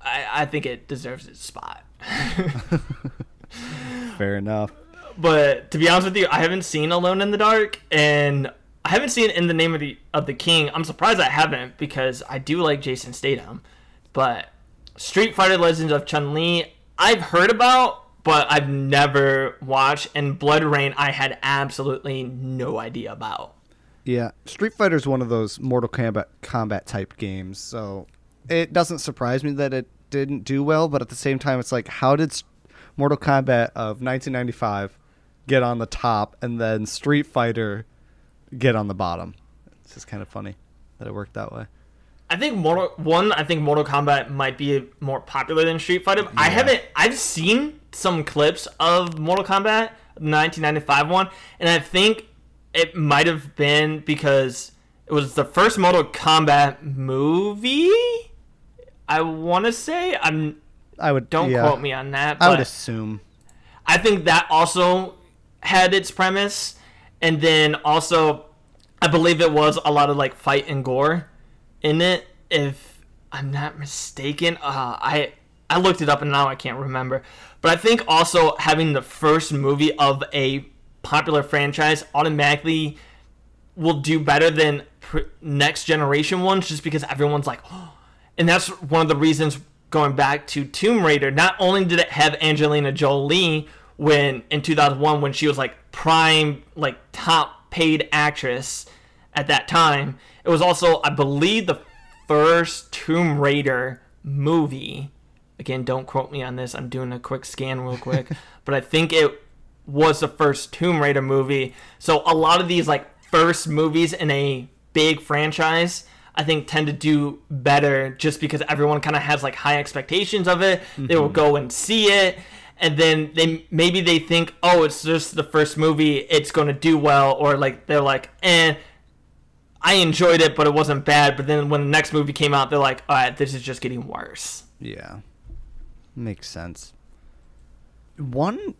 I I think it deserves its spot. [laughs] Fair enough. But to be honest with you, I haven't seen Alone in the Dark, and I haven't seen In the Name of the of the King. I'm surprised I haven't because I do like Jason Statham. But Street Fighter Legends of Chun Li, I've heard about, but I've never watched. And BloodRayne, I had absolutely no idea about. Yeah, Street Fighter is one of those Mortal Kombat combat type games, so it doesn't surprise me that it didn't do well. But at the same time, it's like, how did Mortal Kombat of 1995 get on the top, and then Street Fighter get on the bottom? It's just kind of funny that it worked that way. I think Mortal one. I think Mortal Kombat might be more popular than Street Fighter. I haven't. I've seen some clips of Mortal Kombat, 1995 one, and I think it might have been because it was the first Mortal Kombat movie. I want to say. I'm. I would Don't yeah, quote me on that. I would assume. I think that also had its premise, and then also, I believe it was a lot of like fight and gore in it. If I'm not mistaken, uh, I I looked it up and now I can't remember. But I think also having the first movie of a popular franchise automatically will do better than next generation ones, just because everyone's like, and that's one of the reasons going back to Tomb Raider. Not only did it have Angelina Jolie when in 2001 when she was like prime like top paid actress at that time, it was also I believe the first Tomb Raider movie. Again, don't quote me on this. I'm doing a quick scan real quick, [laughs] but I think it was the first Tomb Raider movie. So a lot of these like first movies in a big franchise, I think tend to do better just because everyone kind of has like high expectations of it. They will mm-hmm. go and see it. And then they maybe they think, oh, it's just the first movie, it's gonna do well, or like they're like, eh, I enjoyed it, but it wasn't bad. But then when the next movie came out, they're like, all right, this is just getting worse. Yeah. Makes sense. One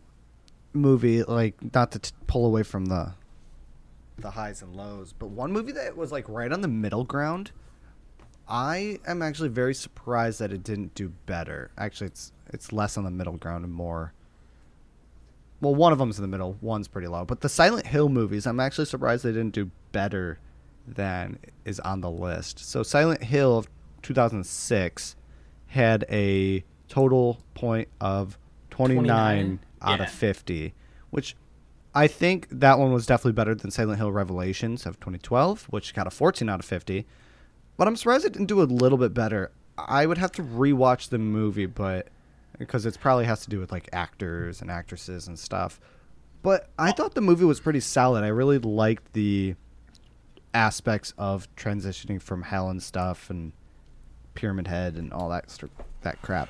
movie, like, not to t- pull away from the the highs and lows, but one movie that was like right on the middle ground. I am actually very surprised that it didn't do better. Actually, it's it's less on the middle ground and more. Well, one of them's in the middle, one's pretty low. But the Silent Hill movies, I'm actually surprised they didn't do better than is on the list. So Silent Hill of 2006 had a total point of 29, 29, out yeah. of 50, which I think that one was definitely better than Silent Hill Revelations of 2012, which got a 14 out of 50. But I'm surprised it didn't do a little bit better. I would have to rewatch the movie, but because it probably has to do with like actors and actresses and stuff. But I thought the movie was pretty solid. I really liked the aspects of transitioning from hell and stuff and Pyramid Head and all that st- that crap.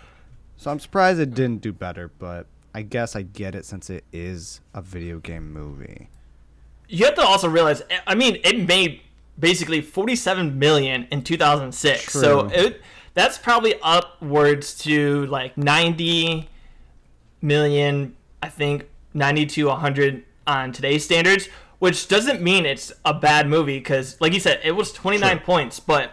So I'm surprised it didn't do better, but I guess I get it since it is a video game movie. you have to also realize. Eh, I mean, it made basically 47 million in 2006. So it that's probably upwards to like 90 million, I think 90 to 100 on today's standards, which doesn't mean it's a bad movie cuz like you said it was 29 Sure. points, but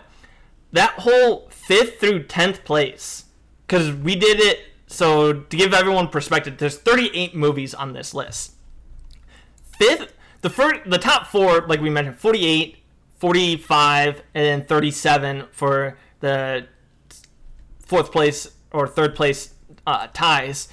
that whole 5th through 10th place cuz we did it so to give everyone perspective, there's 38 movies on this list fifth the first the top four like we mentioned 48 45 and then 37 for the fourth place or third place uh, ties.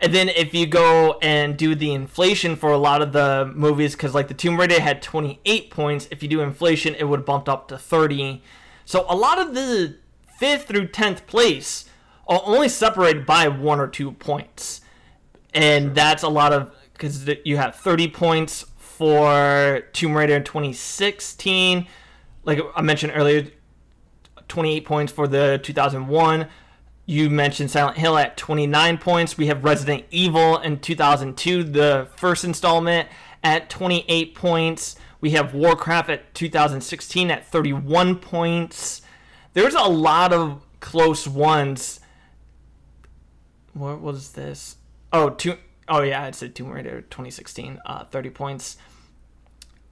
And then if you go and do the inflation for a lot of the movies because like the tomb raider had 28 points if you do inflation it would bump up to 30 so a lot of the fifth through 10th place are only separated by one or two points. And that's a lot of because you have 30 points for Tomb Raider in 2016. Like I mentioned earlier, 28 points for the 2001. You mentioned Silent Hill at 29 points. We have Resident Evil in 2002, the first installment, at 28 points. We have Warcraft at 2016 at 31 points. There's a lot of close ones. What was this? Oh, two, oh yeah, it said Tomb Raider 2016, uh, 30 points.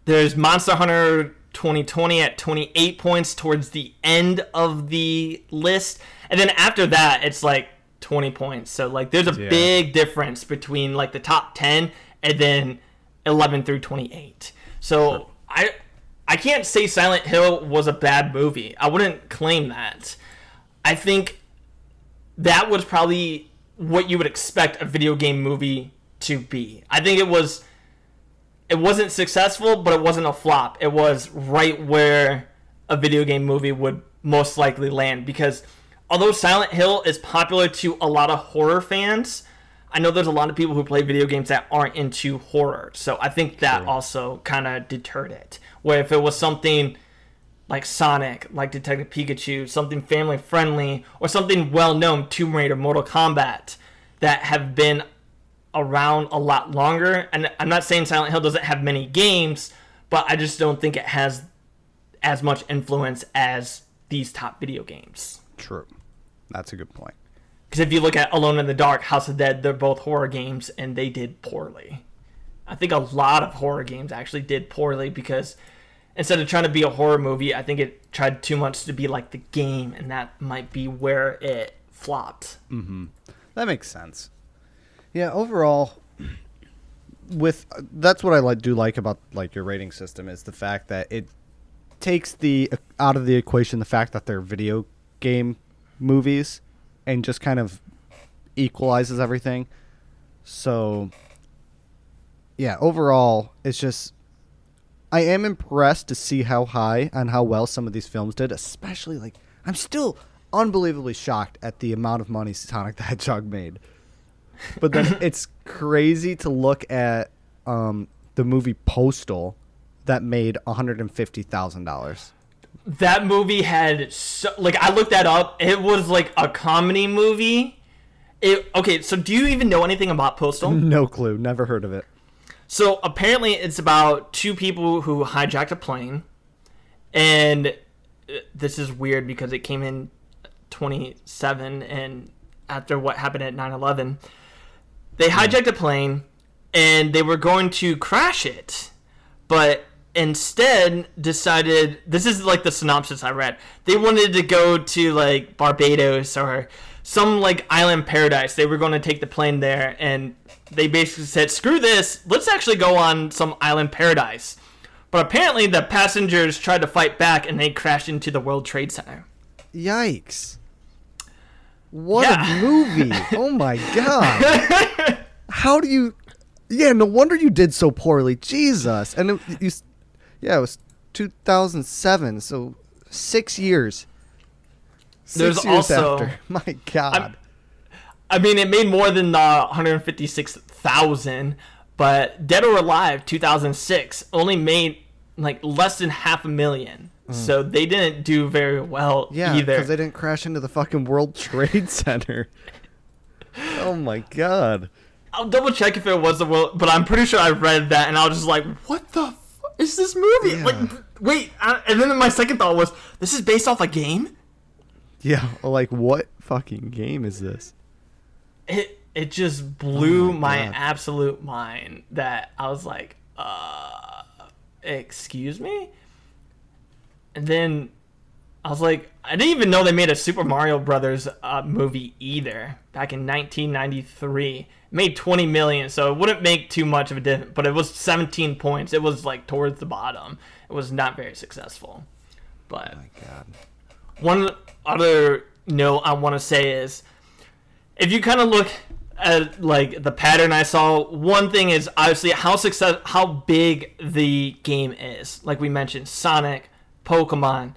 There's Monster Hunter 2020 at 28 points towards the end of the list. And then after that, it's like 20 points. So like there's a Yeah. big difference between like the top 10 and then 11 through 28. So I I can't say Silent Hill was a bad movie. I wouldn't claim that. I think that was probably what you would expect a video game movie to be. I think it was it wasn't successful, but it wasn't a flop. It was right where a video game movie would most likely land because although Silent Hill is popular to a lot of horror fans, I know there's a lot of people who play video games that aren't into horror. So I think that True. also kind of deterred it. Where if it was something like Sonic, like Detective Pikachu, something family friendly, or something well known, Tomb Raider, Mortal Kombat, that have been around a lot longer. And I'm not saying Silent Hill doesn't have many games, but I just don't think it has as much influence as these top video games. True. That's a good point. Because if you look at Alone in the Dark, House of Dead, they're both horror games and they did poorly. I think a lot of horror games actually did poorly because instead of trying to be a horror movie, I think it tried too much to be like the game, and that might be where it flopped. Mm-hmm. That makes sense. Yeah, overall, with that's what I like do like about like your rating system is the fact that it takes the out of the equation the fact that they're video game movies and just kind of equalizes everything. So yeah, overall, it's just I am impressed to see how high and how well some of these films did, especially like I'm still unbelievably shocked at the amount of money Sonic the Hedgehog made. But then [laughs] it's crazy to look at um, the movie Postal that made $150,000. That movie had so like I looked that up. It was like a comedy movie. It okay. So do you even know anything about Postal? [laughs] No clue, never heard of it. So apparently, it's about two people who hijacked a plane, and uh, this is weird because it came in 27 and after what happened at 9/11, they hmm. hijacked a plane and they were going to crash it, but instead decided this is like the synopsis I read. They wanted to go to like Barbados or some like island paradise. They were going to take the plane there and they basically said, "Screw this. Let's actually go on some island paradise." But apparently the passengers tried to fight back and they crashed into the World Trade Center. Yikes. What Yeah. a movie. [laughs] oh my god. How do you Yeah, no wonder you did so poorly. Jesus. And it, you Yeah, it was 2007, so 6 years. 6 There's years also- after. [laughs] My god. I mean, it made more than uh, 156,000, but Dead or Alive 2006 only made like less than half a million. So they didn't do very well Mm. yeah, either. because they didn't crash into the fucking World [laughs] Trade Center. oh my god. I'll double check if it was the world, but I'm pretty sure I read that and I was just like, what the fuck is this movie? Yeah. Like, wait, uh, and then my second thought was, this is based off a game. Yeah, like what fucking game is this? It it just blew Oh my my, absolute mind that I was like, uh, excuse me. And then I was like, I didn't even know they made a Super Mario Brothers uh, movie either back in 1993. Made 20 million, so it wouldn't make too much of a difference. But it was 17 points. It was like towards the bottom. It was not very successful. But My God. one other note I want to say is if you kind of look at like the pattern I saw, one thing is obviously how success how big the game is. Like we mentioned, Sonic, Pokemon,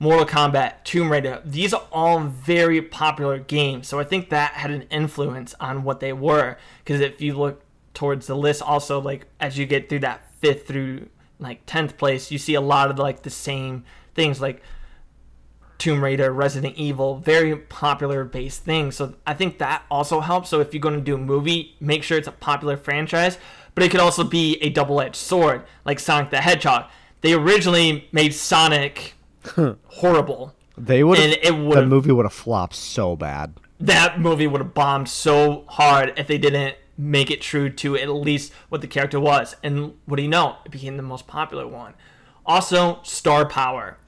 Mortal Kombat, Tomb Raider. These are all very popular games. So I think that had an influence on what they were. Because if you look towards the list, also like as you get through that fifth through like tenth place, you see a lot of like the same things like Tomb Raider, Resident Evil, very popular based things. So I think that also helps. So if you're going to do a movie, make sure it's a popular franchise, but it could also be a double edged sword, like Sonic the Hedgehog. They originally made Sonic [laughs] horrible. They would And it The would've- movie would have flopped so bad. That movie would have bombed so hard if they didn't make it true to at least what the character was. And what do you know? It became the most popular one. Also, star power.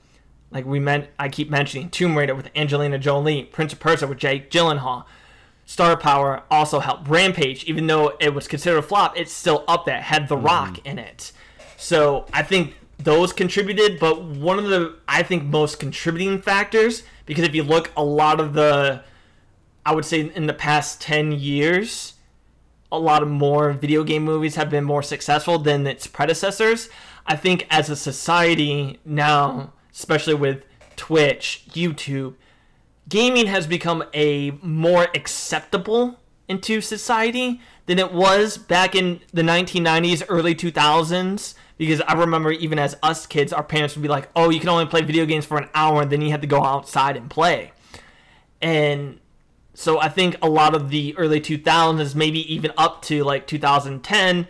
Like we meant, I keep mentioning Tomb Raider with Angelina Jolie, Prince of Persia with Jake Gyllenhaal. Star Power also helped Rampage, even though it was considered a flop, it's still up there. Had The mm-hmm. Rock in it. So I think those contributed, but one of the I think most contributing factors, because if you look a lot of the I would say in the past 10 years, a lot of more video game movies have been more successful than its predecessors. I think as a society now, especially with Twitch, YouTube, gaming has become a more acceptable into society than it was back in the 1990s, early 2000s. Because I remember even as us kids, our parents would be like, "Oh, you can only play video games for an hour, and then you have to go outside and play." And so I think a lot of the early 2000s, maybe even up to like 2010,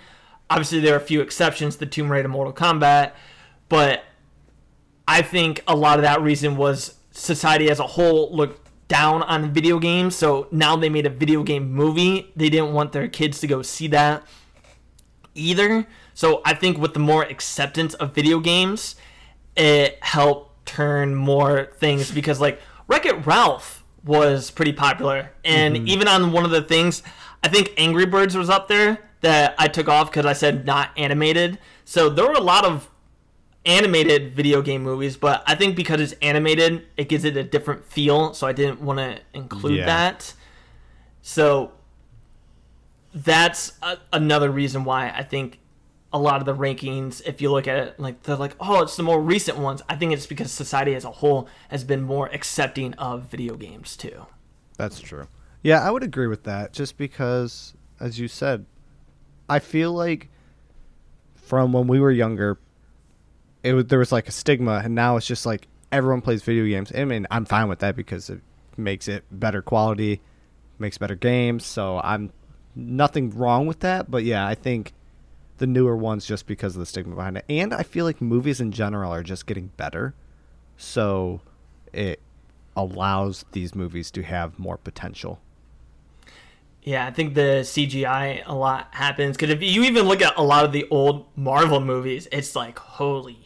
obviously there are a few exceptions, the Tomb Raider, Mortal Kombat, but I think a lot of that reason was society as a whole looked down on video games. So now they made a video game movie. They didn't want their kids to go see that either. So I think with the more acceptance of video games, it helped turn more things because like Wreck It Ralph was pretty popular, and mm-hmm. even on one of the things, I think Angry Birds was up there that I took off because I said not animated. So there were a lot of animated video game movies, but I think because it's animated, it gives it a different feel. So I didn't want to include Yeah. that. So that's a, another reason why I think a lot of the rankings, if you look at it, like they're like, oh, it's the more recent ones. I think it's because society as a whole has been more accepting of video games too. That's true. Yeah, I would agree with that. Just because, as you said, I feel like from when we were younger, it was, there was like a stigma, and now it's just like everyone plays video games. I mean, I'm fine with that because it makes it better quality, makes better games. So I'm nothing wrong with that. But yeah, I think the newer ones just because of the stigma behind it, and I feel like movies in general are just getting better. So it allows these movies to have more potential. Yeah, I think the CGI a lot happens because if you even look at a lot of the old Marvel movies, it's like holy,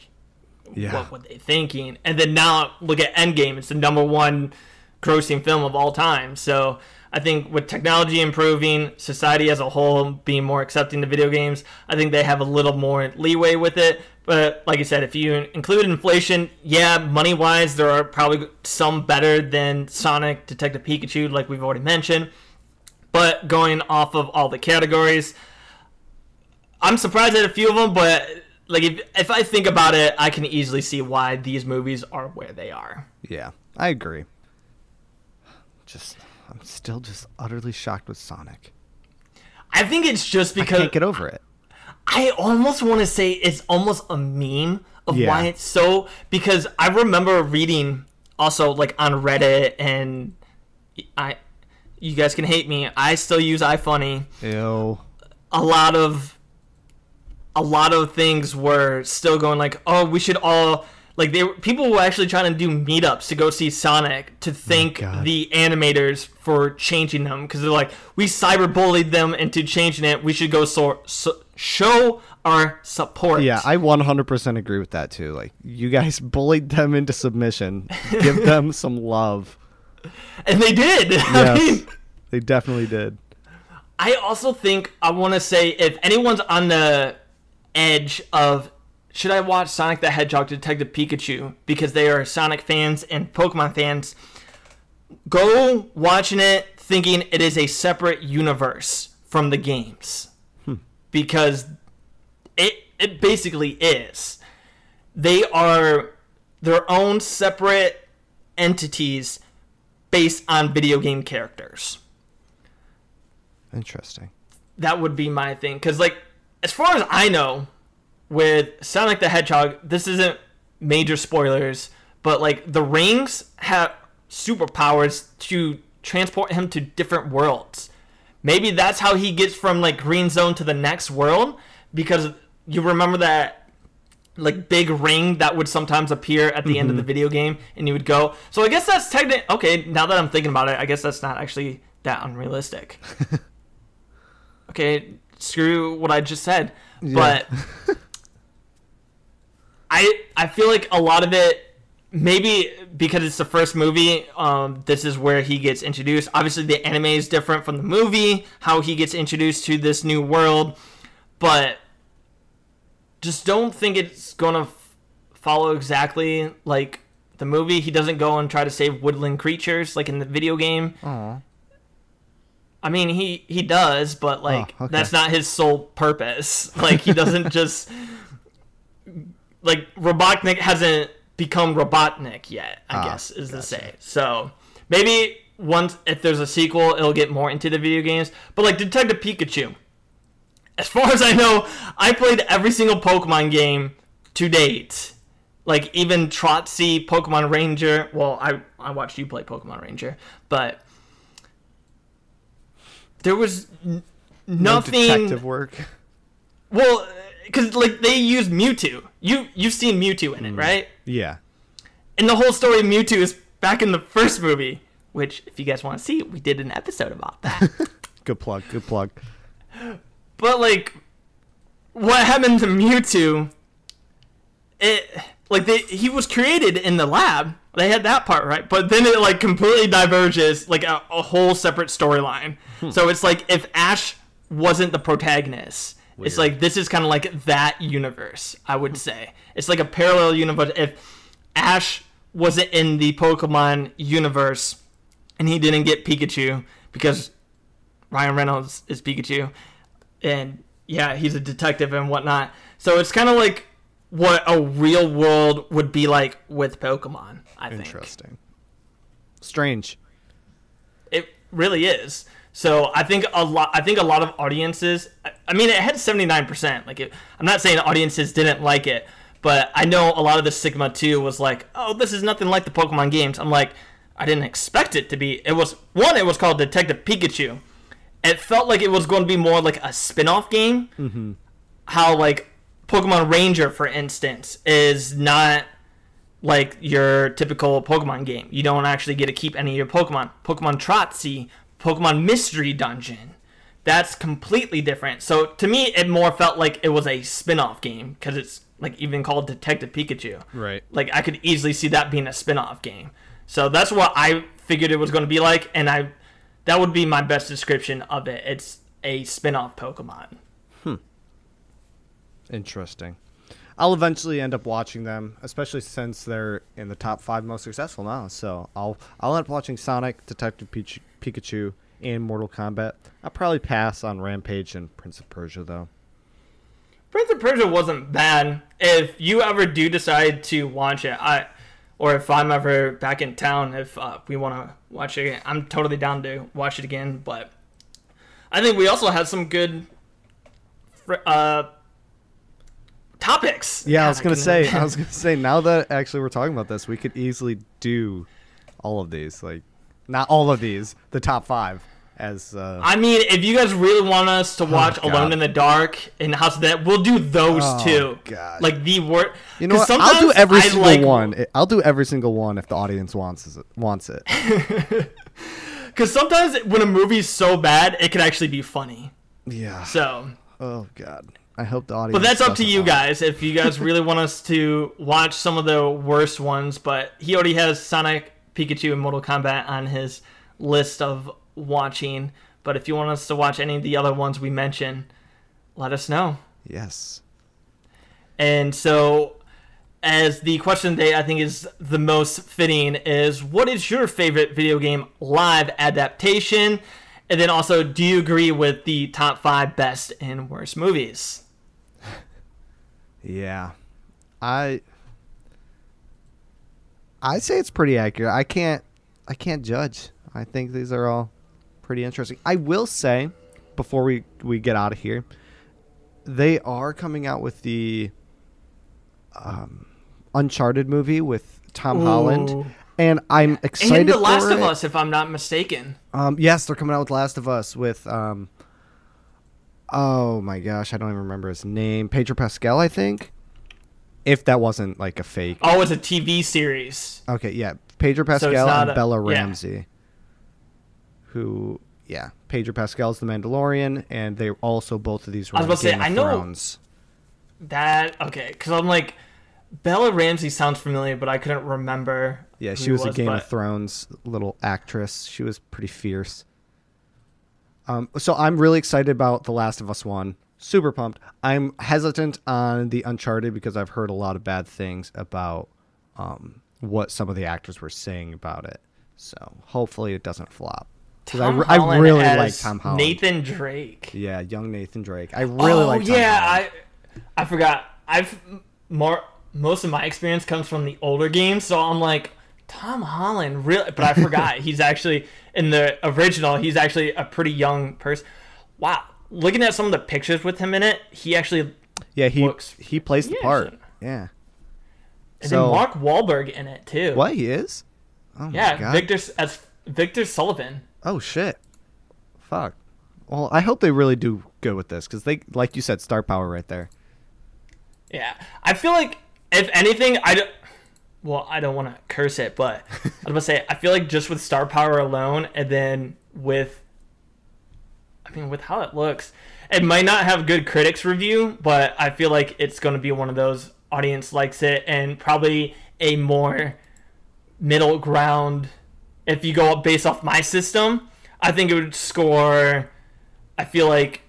Yeah. what were they thinking? And then now look at Endgame; it's the number one grossing film of all time. So I think with technology improving, society as a whole being more accepting to video games, I think they have a little more leeway with it. But like I said, if you include inflation, yeah, money wise, there are probably some better than Sonic, Detective Pikachu, like we've already mentioned. But going off of all the categories, I'm surprised at a few of them. But like if if I think about it, I can easily see why these movies are where they are. Yeah, I agree. Just, I'm still just utterly shocked with Sonic. I think it's just because I can't get over it. I almost want to say it's almost a meme of Yeah. why it's so because I remember reading also like on Reddit and I you guys can hate me. I still use iFunny. Ew. A lot of a lot of things were still going like, oh, we should all like they were- people were actually trying to do meetups to go see Sonic to oh thank God. the animators for changing them because they're like, we cyberbullied them into changing it. We should go so, so show our support. Yeah, I 100% agree with that too. Like, you guys [laughs] bullied them into submission. Give [laughs] them some love. and they did. [laughs] I Yes, mean, they definitely did. I also think I want to say if anyone's on the edge of should I watch Sonic the Hedgehog Detective Pikachu because they are Sonic fans and Pokemon fans, go watching it thinking it is a separate universe from the games. Hmm. Because it it basically is. They are their own separate entities based on video game characters Interesting. that would be my thing because like as far as i know with sonic the hedgehog this isn't major spoilers but like the rings have superpowers to transport him to different worlds. Maybe that's how he gets from like green zone to the next world because you remember that like big ring that would sometimes appear at the end of the mm-hmm. video game and you would go. So i guess that's technically okay now that i'm thinking about it i guess that's not actually that unrealistic. [laughs] Okay, screw what I just said. But [laughs] I I feel like a lot of it maybe because it's the first movie, um, this is where he gets introduced. Obviously the anime is different from the movie, how he gets introduced to this new world, but just don't think it's gonna f- follow exactly like the movie. He doesn't go and try to save woodland creatures like in the video game. I mean, he he does, but like Oh, okay. that's not his sole purpose. [laughs] Like he doesn't [laughs] just like Robotnik hasn't become Robotnik yet. I Ah, guess is to say. So maybe once if there's a sequel, it'll get more into the video games. But like Detective Pikachu, as far as I know, I played every single Pokemon game to date. Like even Trozei, Pokemon Ranger. Well, I I watched you play Pokemon Ranger, but there was n- No nothing. detective work. Well, because like they use Mewtwo. You you've seen Mewtwo in it, mm. right? Yeah. And the whole story of Mewtwo is back in the first movie, which if you guys want to see, we did an episode about that. [laughs] Good plug. Good plug. but like, what happened to Mewtwo? It like they he was created in the lab. They had that part right, but then it like completely diverges like a, a whole separate storyline. Hmm. So it's like if Ash wasn't the protagonist, it's like this is kind of like that universe. I would say it's like a parallel universe. If Ash wasn't in the Pokemon universe and he didn't get Pikachu because Ryan Reynolds is Pikachu, and yeah, he's a detective and whatnot. So it's kind of like what a real world would be like with Pokemon. I think Interesting. Strange. it really is. So I think a lot. I think a lot of audiences. I- mean, it had seventy nine percent. Like, it, I'm not saying audiences didn't like it, but I know a lot of the stigma too was like, oh, this is nothing like the Pokemon games. I'm like, I didn't expect it to be. It was one. It was called Detective Pikachu. It felt like it was going to be more like a spin off game. Mm-hmm. How like Pokemon Ranger, for instance, is not like your typical Pokemon game. You don't actually get to keep any of your Pokemon. Pokemon Trozei, Pokemon Mystery Dungeon. That's completely different. So to me, it more felt like it was a spin-off game because it's like even called Detective Pikachu. Right. Like I could easily see that being a spin-off game. So that's what I figured it was going to be like, and I that would be my best description of it. It's a spin-off Pokemon. Hmm. Interesting. I'll eventually end up watching them, especially since they're in the top five most successful now. So I'll I'll end up watching Sonic, Detective Pikachu, and Mortal Kombat. I'll probably pass on Rampage and Prince of Persia though. Prince of Persia wasn't bad. If you ever do decide to watch it, I, or if I'm ever back in town, if uh, we want to watch it, again, I'm totally down to watch it again. But I think we also had some good uh, topics. Yeah, I was gonna say. I was gonna say. Now that [laughs] actually we're talking about this, we could easily do all of these. Like, not all of these. The top five. as uh, I mean, if you guys really want us to watch God. Alone in the Dark and House of That, we'll do those Oh, two. God. Like the word. you know what? I'll do every single like, one. I'll do every single one if the audience wants it. Wants it. [laughs] Because sometimes when a movie's so bad, it can actually be funny. Yeah. So, Oh God. I hope the audience. but that's up to you guys if you guys really want us to watch some of the worst ones. But he already has Sonic, Pikachu, and Mortal Kombat on his list of watching. But if you want us to watch any of the other ones we mentioned, let us know. Yes. And so, as the question today, I think is the most fitting is what is your favorite video game live adaptation? And then also, do you agree with the top five best and worst movies? [laughs] Yeah. I. I say it's pretty accurate. I can't. I can't judge. I think these are all pretty interesting. I will say, before we we get out of here, they are coming out with the um, Uncharted movie with Tom Ooh. Holland, and I'm excited and The Last of. Us, if I'm not mistaken. Um, yes, they're coming out with Last of Us with um. Oh my gosh, I don't even remember his name. Pedro Pascal, I think. If that wasn't like a fake. Oh, it's a TV series. Okay, yeah, Pedro Pascal and a- Bella yeah. Ramsey. Who, yeah, Pedro Pascal's the Mandalorian, and they also both of these were I was about to say, I know- Thrones. That okay? Because I'm like, Bella Ramsey sounds familiar, but I couldn't remember. Yeah, she was, it a Game but- of Thrones little actress. She was pretty fierce. Um, so I'm really excited about The Last of Us one. Super pumped. I'm hesitant on the Uncharted because I've heard a lot of bad things about um, what some of the actors were saying about it. So hopefully it doesn't flop. I, Tom I Holland really like Tom Holland. Nathan Drake. Yeah, young Nathan Drake. I really oh, like. Tom yeah, Holland. I I forgot. I've more most of my experience comes from the older games, so I'm like Tom Holland, really? But I forgot [laughs] he's actually in the original. He's actually a pretty young person. Wow, looking at some of the pictures with him in it, he actually yeah, he looks- he plays the Yeah, part. so- Yeah. and So- then Mark Wahlberg in it too. What he is? Oh my Yeah, god. Victor as Victor Sullivan. Oh shit. Fuck. Well, I hope they really do good with this because they, like you said, star power right there. Yeah, I feel like if anything, I don't. Well, I don't want to curse it, but I was gonna say I feel like just with star power alone, and then with, I mean, with how it looks, it might not have good critics review, but I feel like it's gonna be one of those audience likes it, and probably a more middle ground. If you go up based off my system, I think it would score. I feel like,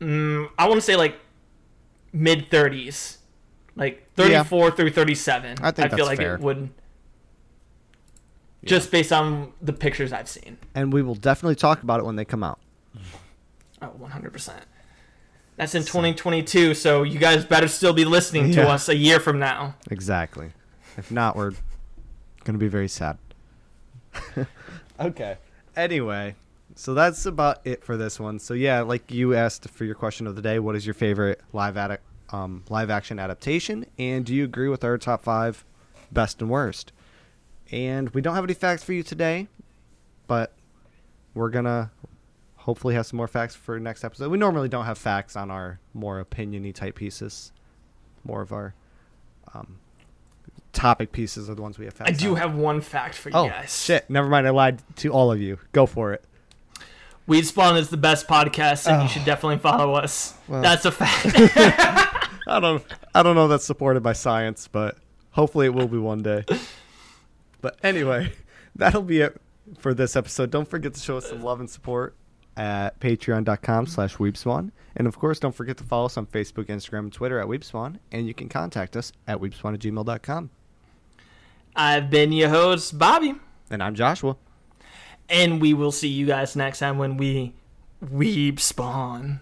mm, I want to say like mid 30s like 34 through 37 I think feel that's like fair. it would just based on the pictures i've seen And we will definitely talk about it when they come out. Oh 100% that's in 2022 so you guys better still be listening to us a year from now Exactly. If not, we're gonna be very sad. [laughs] okay. Anyway, so that's about it for this one. So yeah, like you asked for your question of the day, what is your favorite live ad- um, live action adaptation? And do you agree with our top five best and worst? And we don't have any facts for you today, but we're gonna hopefully have some more facts for next episode. We normally don't have facts on our more opiniony type pieces. More of our um, topic pieces are the ones we have facts i do on. have one fact for you Oh guys shit! Never mind. I lied to all of you. Go for it. weeb spawn is the best podcast and Oh. you should definitely follow us Well. that's a fact [laughs] I don't. I don't know. if That's supported by science, but hopefully it will be one day. But anyway, [laughs] that'll be it for this episode. Don't forget to show us some love and support at patreon.com slash weebspawn. And of course, don't forget to follow us on Facebook, Instagram, and Twitter at weebspawn. And you can contact us at weebspawn at gmail.com. i've been your host bobby And I'm Joshua. and we will see you guys next time when we weeb spawn